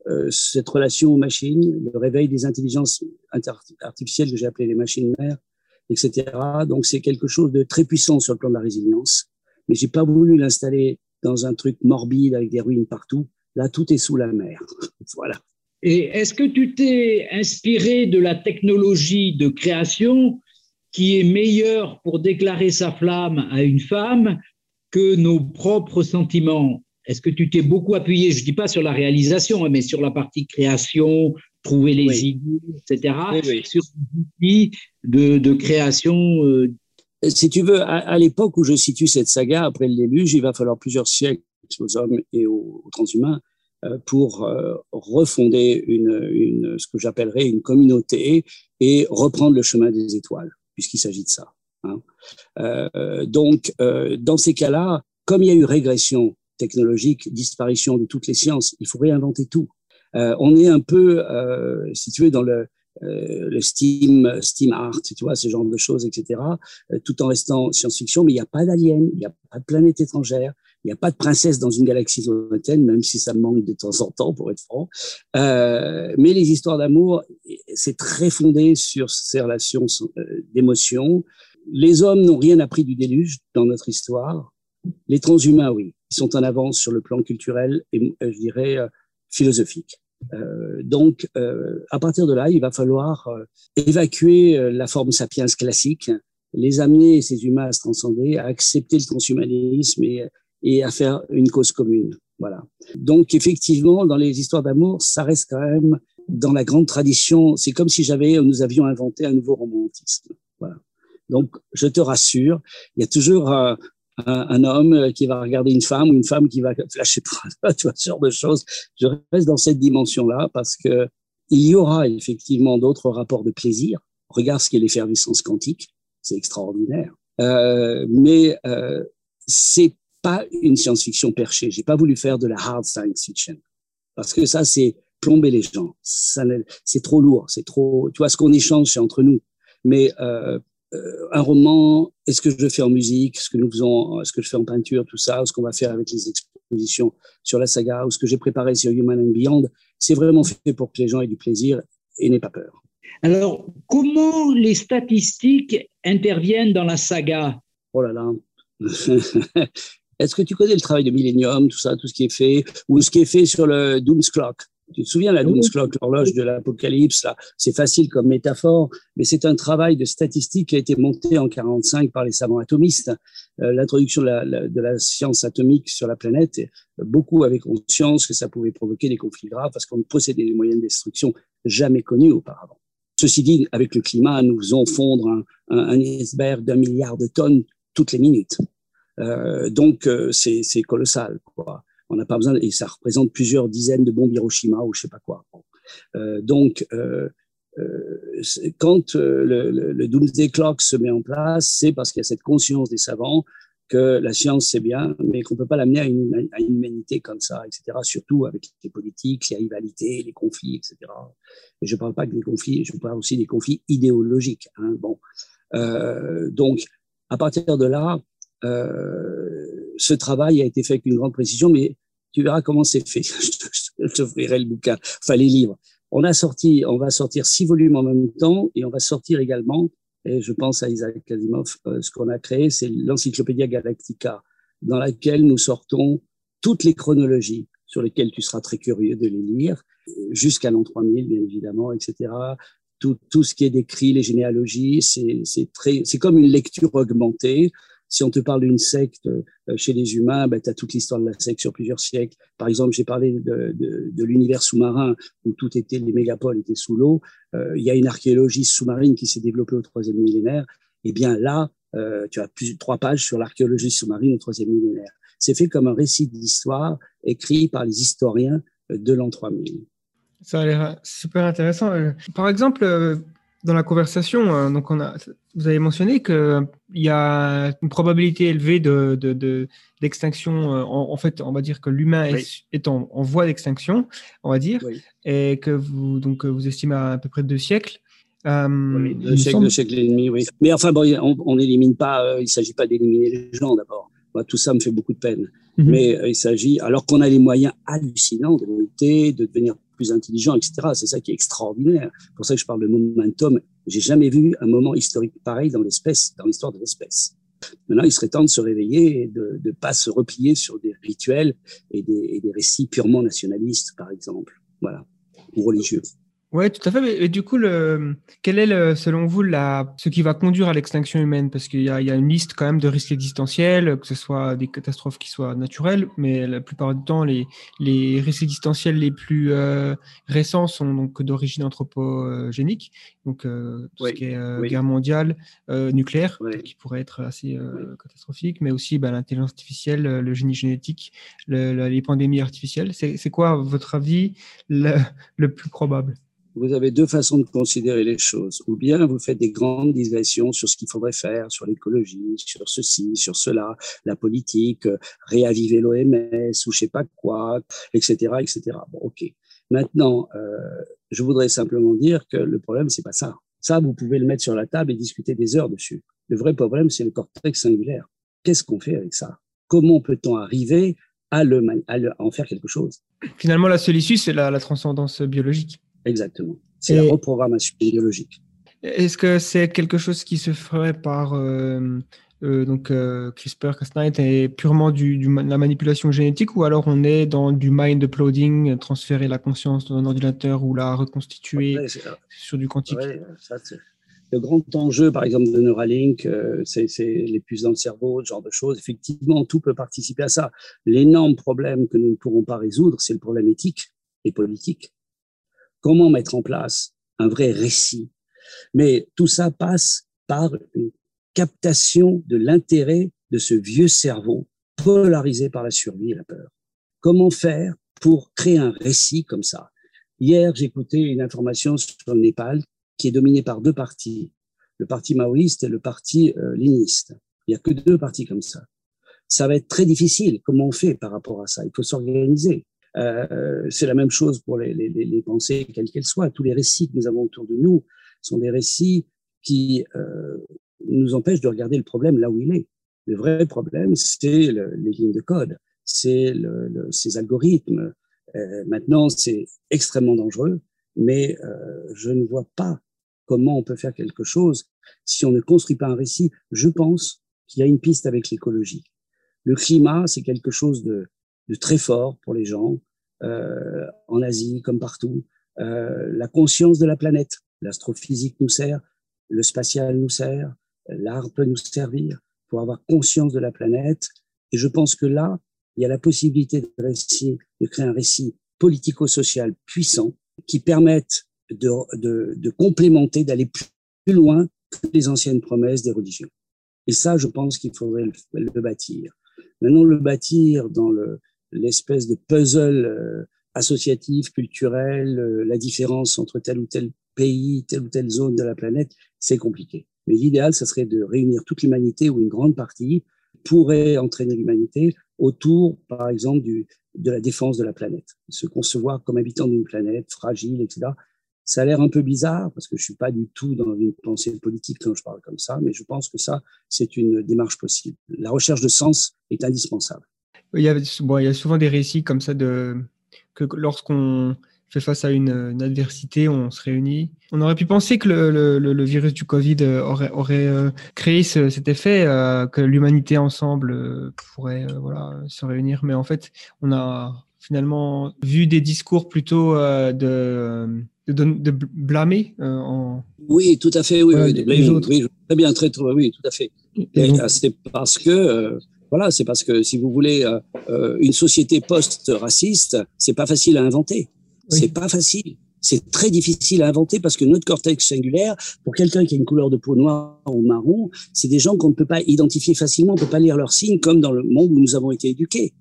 euh, cette relation aux machines, le réveil des intelligences artificielles que j'ai appelées les machines mères, etc. Donc c'est quelque chose de très puissant sur le plan de la résilience. Mais j'ai pas voulu l'installer dans un truc morbide avec des ruines partout. Là, tout est sous la mer. voilà. Et est-ce que tu t'es inspiré de la technologie de création qui est meilleur pour déclarer sa flamme à une femme que nos propres sentiments. Est-ce que tu t'es beaucoup appuyé, je ne dis pas sur la réalisation, hein, mais sur la partie création, trouver les idées, etc., sur l'outil de, de, création euh, Si tu veux, à, l'époque où je situe cette saga, après le déluge, il va falloir plusieurs siècles aux hommes et aux, transhumains euh, pour euh, refonder une, une, ce que j'appellerais une communauté et reprendre le chemin des étoiles puisqu'il s'agit de ça. Hein. Euh, donc, euh, dans ces cas-là, comme il y a eu régression technologique, disparition de toutes les sciences, il faut réinventer tout. Euh, on est un peu, si tu veux, dans le, le steam, steam art, tu vois, ce genre de choses, etc., tout en restant science-fiction, mais il n'y a pas d'aliens, il n'y a pas de planète étrangère, il n'y a pas de princesse dans une galaxie lointaine, même si ça manque de temps en temps, pour être franc. Euh, mais les histoires d'amour, c'est très fondé sur ces relations euh, d'émotion. Les hommes n'ont rien appris du déluge dans notre histoire. Les transhumains, oui, ils sont en avance sur le plan culturel et, euh, je dirais, philosophique. Donc, à partir de là, il va falloir évacuer la forme sapiens classique, les amener, ces humains, à se transcender, à accepter le transhumanisme et et à faire une cause commune. Voilà. Donc effectivement, dans les histoires d'amour, ça reste quand même dans la grande tradition. C'est comme si j'avais, nous avions inventé un nouveau romantisme. Voilà. Donc je te rassure, il y a toujours euh, un, un, homme qui va regarder une femme ou une femme qui va flasher tu vois, ce genre de choses. Je reste dans cette dimension-là parce que il y aura effectivement d'autres rapports de plaisir. Regarde ce qu'est l'effervescence quantique, c'est extraordinaire. Euh, mais euh, c'est pas une science-fiction perchée. J'ai pas voulu faire de la hard science fiction parce que ça, c'est plomber les gens. C'est trop lourd, c'est trop. Tu vois, ce qu'on échange, c'est entre nous. Mais euh, euh, un roman, est-ce que je fais en musique, ce que nous faisons, ce que je fais en peinture, tout ça, ce qu'on va faire avec les expositions sur la saga, ou ce que j'ai préparé sur Human and Beyond, c'est vraiment fait pour que les gens aient du plaisir et n'aient pas peur. Alors, comment les statistiques interviennent dans la saga? Oh là là. Est-ce que tu connais le travail de Millennium, tout ça, tout ce qui est fait, ou ce qui est fait sur le Doom's Clock? Tu te souviens, la Doom's Clock, l'horloge de l'apocalypse, là, c'est facile comme métaphore, mais c'est un travail de statistique qui a été monté en 45 par les savants atomistes. Euh, l'introduction de la, de la, science atomique sur la planète, beaucoup avaient conscience que ça pouvait provoquer des conflits graves parce qu'on possédait des moyens de destruction jamais connus auparavant. Ceci dit, avec le climat, nous faisons fondre un, un, un iceberg d'un milliard de tonnes toutes les minutes. Euh, donc, euh, c'est colossal. Quoi. On n'a pas besoin, et ça représente plusieurs dizaines de bombes Hiroshima ou je sais pas quoi. Euh, donc, quand le, le, Doomsday Clock se met en place, c'est parce qu'il y a cette conscience des savants que la science c'est bien, mais qu'on peut pas l'amener à une, humanité comme ça, etc. Surtout avec les politiques, les rivalités, les conflits, etc. Et je parle pas que des conflits, je parle aussi des conflits idéologiques. Hein, bon, donc à partir de là, euh, ce travail a été fait avec une grande précision, mais tu verras comment c'est fait. je t'offrirai le bouquin, enfin les livres. On a sorti, on va sortir six volumes en même temps, et on va sortir également, et je pense à Isaac Asimov, euh, ce qu'on a créé, c'est l'Encyclopédia Galactica, dans laquelle nous sortons toutes les chronologies sur lesquelles tu seras très curieux de les lire, jusqu'à l'an 3000, bien évidemment, etc. Tout, tout ce qui est décrit, les généalogies, c'est très, c'est comme une lecture augmentée si on te parle d'une secte euh, chez les humains, ben, tu as toute l'histoire de la secte sur plusieurs siècles. Par exemple, j'ai parlé de, l'univers sous-marin où tout était, les mégapoles étaient sous l'eau. Euh, il y a une archéologie sous-marine qui s'est développée au troisième millénaire. Eh bien là, euh, tu as plus, trois pages sur l'archéologie sous-marine au troisième millénaire. C'est fait comme un récit d'histoire écrit par les historiens de l'an 3000. Ça a l'air super intéressant. Par exemple, dans la conversation, euh, donc on a, vous avez mentionné qu'il y a une probabilité élevée de, d'extinction. De, euh, en, fait, on va dire que l'humain est, en, voie d'extinction, on va dire, et que vous, donc, vous estimez à, peu près deux siècles. Euh, deux siècles, deux siècles et demi, oui. Mais enfin, bon, on n'élimine pas, il ne s'agit pas d'éliminer les gens d'abord. tout ça me fait beaucoup de peine. Mhm. Mais il s'agit, alors qu'on a les moyens hallucinants de lutter, de devenir plus intelligent, etc. C'est ça qui est extraordinaire. Pour ça que je parle de momentum. J'ai jamais vu un moment historique pareil dans l'espèce, dans l'histoire de l'espèce. Maintenant, il serait temps de se réveiller et de ne pas se replier sur des rituels et des, et des récits purement nationalistes, par exemple. Voilà. Ou religieux. Oui, tout à fait. Mais, du coup, le, quel est, selon vous, la, ce qui va conduire à l'extinction humaine? Parce qu'il y, y, a une liste quand même de risques existentiels, que ce soit des catastrophes qui soient naturelles, mais la plupart du temps, les, les risques existentiels les plus euh, récents sont donc d'origine anthropogénique, donc euh, tout ce qui est euh, guerre mondiale, nucléaire, qui pourrait être assez catastrophique, mais aussi bah, l'intelligence artificielle, le génie génétique, le, les pandémies artificielles. C'est quoi, à votre avis, le, le plus probable? Vous avez deux façons de considérer les choses. Ou bien vous faites des grandes digressions sur ce qu'il faudrait faire, sur l'écologie, sur ceci, sur cela, la politique, réaviver l'OMS ou je sais pas quoi, etc., etc. Bon, ok. Maintenant, euh, je voudrais simplement dire que le problème c'est pas ça. Ça, vous pouvez le mettre sur la table et discuter des heures dessus. Le vrai problème, c'est le cortex singulaire. Qu'est-ce qu'on fait avec ça? Comment peut-on arriver à, en faire quelque chose? Finalement, la seule issue, c'est la transcendance biologique. Exactement. C'est la reprogrammation biologique. Est-ce que c'est quelque chose qui se ferait par euh, euh, donc euh, CRISPR-Cas9 et purement du, la manipulation génétique ou alors on est dans du mind uploading, transférer la conscience dans un ordinateur ou la reconstituer sur du quantique? Le grand enjeu, par exemple, de Neuralink, c'est les puces dans le cerveau, ce genre de choses. Effectivement, tout peut participer à ça. L'énorme problème que nous ne pourrons pas résoudre, c'est le problème éthique et politique comment mettre en place un vrai récit? Mais tout ça passe par une captation de l'intérêt de ce vieux cerveau polarisé par la survie et la peur. Comment faire pour créer un récit comme ça? Hier, j'écoutais une information sur le Népal qui est dominé par deux partis, le parti maoïste et le parti euh. Il n'y a que deux partis comme ça. Ça va être très difficile. Comment on fait par rapport à ça? Il faut s'organiser. Euh, c'est la même chose pour les, les, les pensées, quelles qu'elles soient. Tous les récits que nous avons autour de nous sont des récits qui euh, nous empêchent de regarder le problème là où il est. Le vrai problème, c'est le, les lignes de code, c'est le, ces algorithmes, maintenant, c'est extrêmement dangereux, mais je ne vois pas comment on peut faire quelque chose si on ne construit pas un récit. Je pense qu'il y a une piste avec l'écologie. Le climat, c'est quelque chose de, de, très fort pour les gens, euh, en Asie comme partout. Euh, la conscience de la planète, l'astrophysique nous sert, le spatial nous sert, l'art peut nous servir pour avoir conscience de la planète. Et je pense que là, il y a la possibilité de, créer un récit politico-social puissant qui permette de, de, de complémenter, d'aller plus loin que les anciennes promesses des religions. Et ça, je pense qu'il faudrait le, bâtir. Maintenant, le bâtir dans l'espèce de puzzle euh, associatif, culturel, euh, la différence entre tel ou tel pays, telle ou telle zone de la planète, c'est compliqué. Mais l'idéal, ce serait de réunir toute l'humanité ou une grande partie pourrait entraîner l'humanité autour, par exemple, du, de la défense de la planète. Se concevoir comme habitant d'une planète fragile, etc. Ça a l'air un peu bizarre parce que je suis pas du tout dans une pensée politique quand je parle comme ça, mais je pense que ça, c'est une démarche possible. La recherche de sens est indispensable. Il y a, bon, il y a souvent des récits comme ça de que lorsqu'on fait face à une, adversité, on se réunit. On aurait pu penser que le, le, le virus du Covid euh, aurait, aurait euh, créé ce, cet effet, euh, que l'humanité ensemble pourrait voilà, se réunir, mais en fait, on a finalement vu des discours plutôt de de, blâmer en... Oui, tout à fait, oui, oui, les autres. oui, très bien, très, très, oui, tout à fait. Euh, c'est parce que, voilà, c'est parce que si vous voulez une société post-raciste, c'est pas facile à inventer. C'est pas facile. C'est très difficile à inventer parce que notre cortex singulaire, pour quelqu'un qui a une couleur de peau noire ou marron, c'est des gens qu'on ne peut pas identifier facilement, on ne peut pas lire leurs signes comme dans le monde où nous avons été éduqués.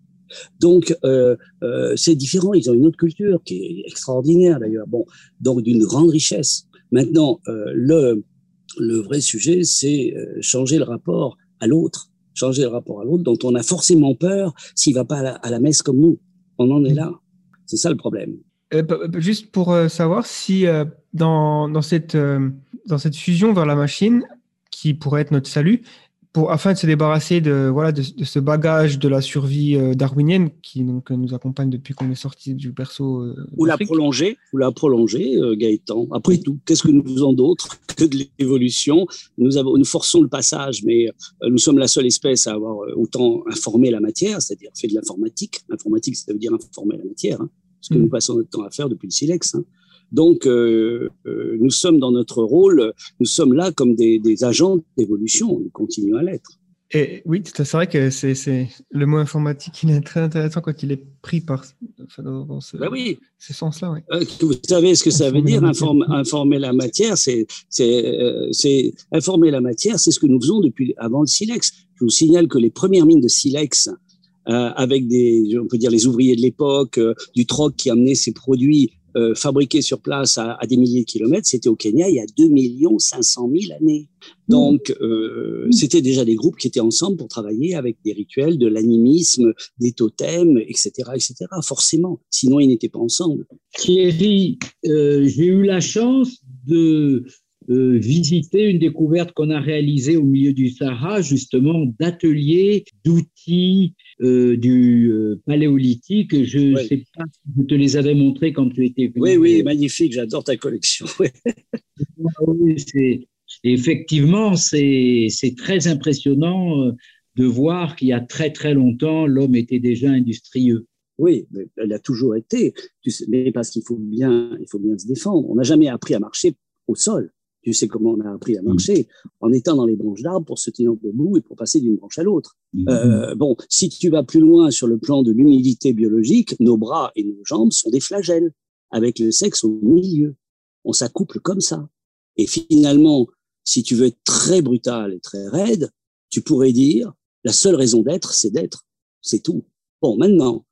Donc, euh, euh, c'est différent. Ils ont une autre culture qui est extraordinaire d'ailleurs. Bon, donc d'une grande richesse. Maintenant, euh, le, le vrai sujet, c'est euh, changer le rapport à l'autre, changer le rapport à l'autre dont on a forcément peur s'il va pas à la, messe comme nous. On en est là. C'est ça le problème. Euh, juste pour savoir si dans, dans, cette, dans cette fusion vers la machine, qui pourrait être notre salut, afin de se débarrasser de, voilà, de, ce bagage de la survie euh, darwinienne qui donc, nous accompagne depuis qu'on est sorti du berceau. Euh, ou la prolonger, ou la prolonger, euh, Gaëtan. Après tout, qu'est-ce que nous faisons d'autre que de l'évolution? Nous, avons, nous forçons le passage, mais nous sommes la seule espèce à avoir autant informé la matière, c'est-à-dire fait de l'informatique. L'informatique, ça veut dire informer la matière, hein, ce que mm. nous passons notre temps à faire depuis le silex. Hein. Donc, euh, euh, nous sommes dans notre rôle, nous sommes là comme des, des agents d'évolution, nous continuons à l'être. Et oui, c'est vrai que c'est le mot informatique, il est très intéressant quand il est pris par dans, ce, ben oui. ce sens-là. Euh, vous savez ce que ça veut dire, informer, informer la matière, c'est euh, informer la matière, c'est ce que nous faisons depuis avant le silex. Je vous signale que les premières mines de silex, euh, avec des, on peut dire les ouvriers de l'époque, du troc qui amenait ses produits euh, fabriqués sur place à, des milliers de kilomètres, c'était au Kenya il y a 2 500 000 années. Donc, euh, c'était déjà des groupes qui étaient ensemble pour travailler avec des rituels, de l'animisme, des totems, etc., etc. Forcément, sinon ils n'étaient pas ensemble. Thierry, euh, j'ai eu la chance de euh, visiter une découverte qu'on a réalisée au milieu du Sahara, justement, d'ateliers, d'outils euh, du euh, paléolithique. Je ne sais pas si je te les avais montrés quand tu étais venu. Oui, oui, magnifique, j'adore ta collection. oui, effectivement, c'est très impressionnant de voir qu'il y a très très longtemps, l'homme était déjà industrieux. Oui, mais elle a toujours été, mais parce qu'il faut bien, il faut bien se défendre. On n'a jamais appris à marcher au sol. Tu sais comment on a appris à mm. marcher en étant dans les branches d'arbres pour se tenir debout et pour passer d'une branche à l'autre. Mm. Euh, bon, si tu vas plus loin sur le plan de l'humidité biologique, nos bras et nos jambes sont des flagelles avec le sexe au milieu. On s'accouple comme ça. Et finalement, si tu veux être très brutal et très raide, tu pourrais dire la seule raison d'être, c'est d'être. C'est tout. Bon, maintenant,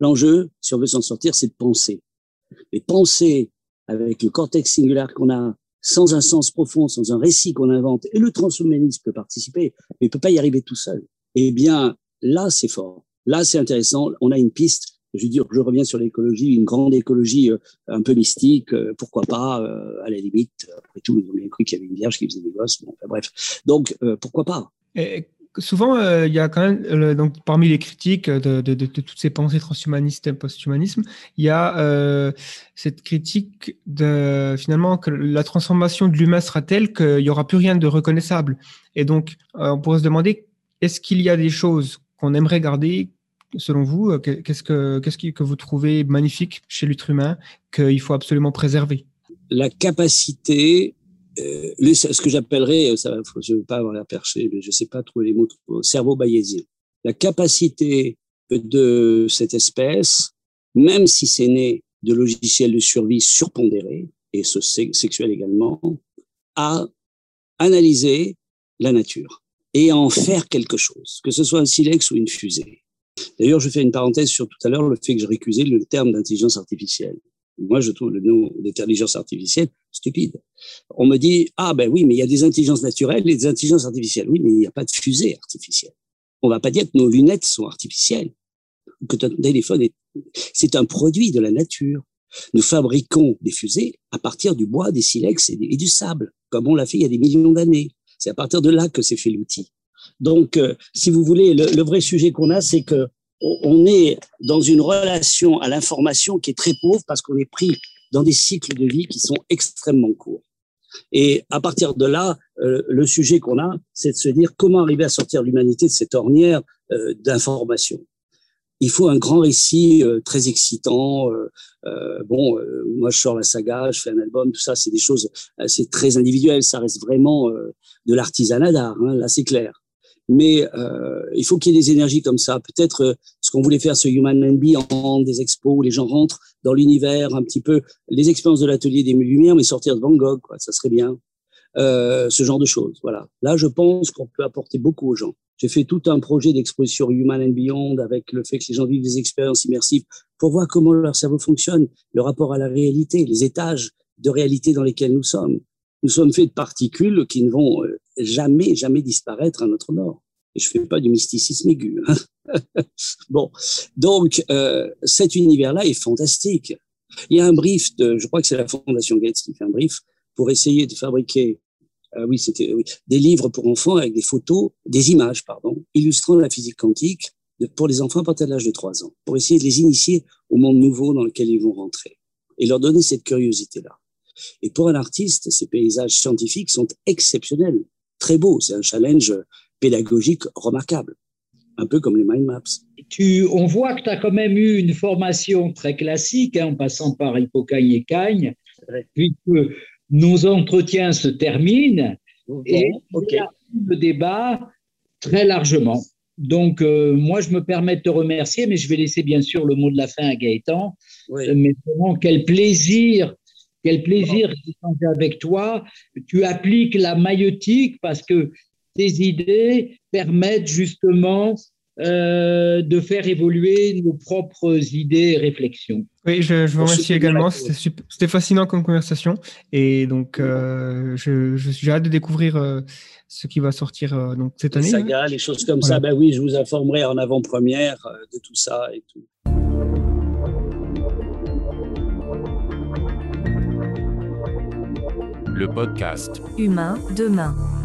l'enjeu, si on veut s'en sortir, c'est de penser. Mais penser avec le cortex singulaire qu'on a, sans un sens profond, sans un récit qu'on invente, et le transhumanisme peut participer, mais il peut pas y arriver tout seul. Eh bien, là, c'est fort. Là, c'est intéressant. On a une piste. Je veux dire, je reviens sur l'écologie, une grande écologie euh, un peu mystique, euh, pourquoi pas, euh, à la limite. Après tout, ils ont bien cru qu'il y avait une vierge qui faisait des gosses. Bon, bref. Donc, pourquoi pas? Souvent, euh, il y a quand même, donc, parmi les critiques de, toutes ces pensées transhumanistes et post-humanisme, il y a euh, cette critique de finalement que la transformation de l'humain sera telle qu'il n'y aura plus rien de reconnaissable. Et donc, euh, on pourrait se demander, est-ce qu'il y a des choses qu'on aimerait garder selon vous Qu'est-ce que, qu'est-ce que vous trouvez magnifique chez l'être humain qu'il faut absolument préserver? La capacité euh, ce que j'appellerais, euh, je ne veux pas avoir la perché, mais je ne sais pas trouver les mots, cerveau bayésien. La capacité de cette espèce, même si c'est né de logiciels de survie surpondérés, et ce également, à analyser la nature et à en faire quelque chose, que ce soit un silex ou une fusée. D'ailleurs, je fais une parenthèse sur tout à l'heure le fait que j'ai récusé le terme d'intelligence artificielle. Moi, je trouve le nom d'intelligence artificielle stupide. On me dit, ah ben oui, mais il y a des intelligences naturelles et des intelligences artificielles. Oui, mais il n'y a pas de fusée artificielle. On va pas dire que nos lunettes sont artificielles que ton téléphone est... C'est un produit de la nature. Nous fabriquons des fusées à partir du bois, des silex et, du sable, comme on l'a fait il y a des millions d'années. C'est à partir de là que s'est fait l'outil. Donc, euh, si vous voulez, le, le vrai sujet qu'on a, c'est que on est dans une relation à l'information qui est très pauvre parce qu'on est pris dans des cycles de vie qui sont extrêmement courts. Et à partir de là, euh, le sujet qu'on a, c'est de se dire comment arriver à sortir l'humanité de cette ornière euh, d'information. Il faut un grand récit euh, très excitant. bon, moi je sors la saga, je fais un album, tout ça, c'est des choses, c'est très individuel. Ça reste vraiment de l'artisanat d'art, hein, là c'est clair mais euh, il faut qu'il y ait des énergies comme ça. Peut-être euh, ce qu'on voulait faire ce Human and en des expos où les gens rentrent dans l'univers un petit peu, les expériences de l'atelier des Lumières, mais sortir de Van Gogh, quoi, ça serait bien. Euh, ce genre de choses, voilà. Là, je pense qu'on peut apporter beaucoup aux gens. J'ai fait tout un projet d'exposition Human and Beyond avec le fait que les gens vivent des expériences immersives pour voir comment leur cerveau fonctionne, le rapport à la réalité, les étages de réalité dans lesquels nous sommes. Nous sommes faits de particules qui ne vont euh, jamais, jamais disparaître à notre mort. Et je fais pas du mysticisme aigu. Hein. bon, donc euh, cet univers-là est fantastique. Il y a un brief de, je crois que c'est la Fondation Gates qui fait un brief pour essayer de fabriquer, euh, oui, c'était oui, des livres pour enfants avec des photos, des images, pardon, illustrant la physique quantique pour les enfants à partir de l'âge de 3 ans, pour essayer de les initier au monde nouveau dans lequel ils vont rentrer et leur donner cette curiosité-là. Et pour un artiste, ces paysages scientifiques sont exceptionnels, très beaux. C'est un challenge pédagogique remarquable, un peu comme les mind maps. Tu, on voit que tu as quand même eu une formation très classique, hein, en passant par Hippocagne et Cagne, puisque nos entretiens se terminent et le débat très largement. Donc, euh, moi, je me permets de te remercier, mais je vais laisser bien sûr le mot de la fin à Gaëtan. Mais vraiment, quel plaisir quel plaisir d'échanger avec toi. Tu appliques la maïotique parce que tes idées permettent justement euh, de faire évoluer nos propres idées et réflexions. Oui, je, vous remercie également. C'était fascinant comme conversation. Et donc, euh, je, j'ai hâte de découvrir euh, ce qui va sortir donc, cette année. Les sagas, les choses comme ça. Ben oui, je vous informerai en avant-première de tout ça et tout. Le podcast Humain demain.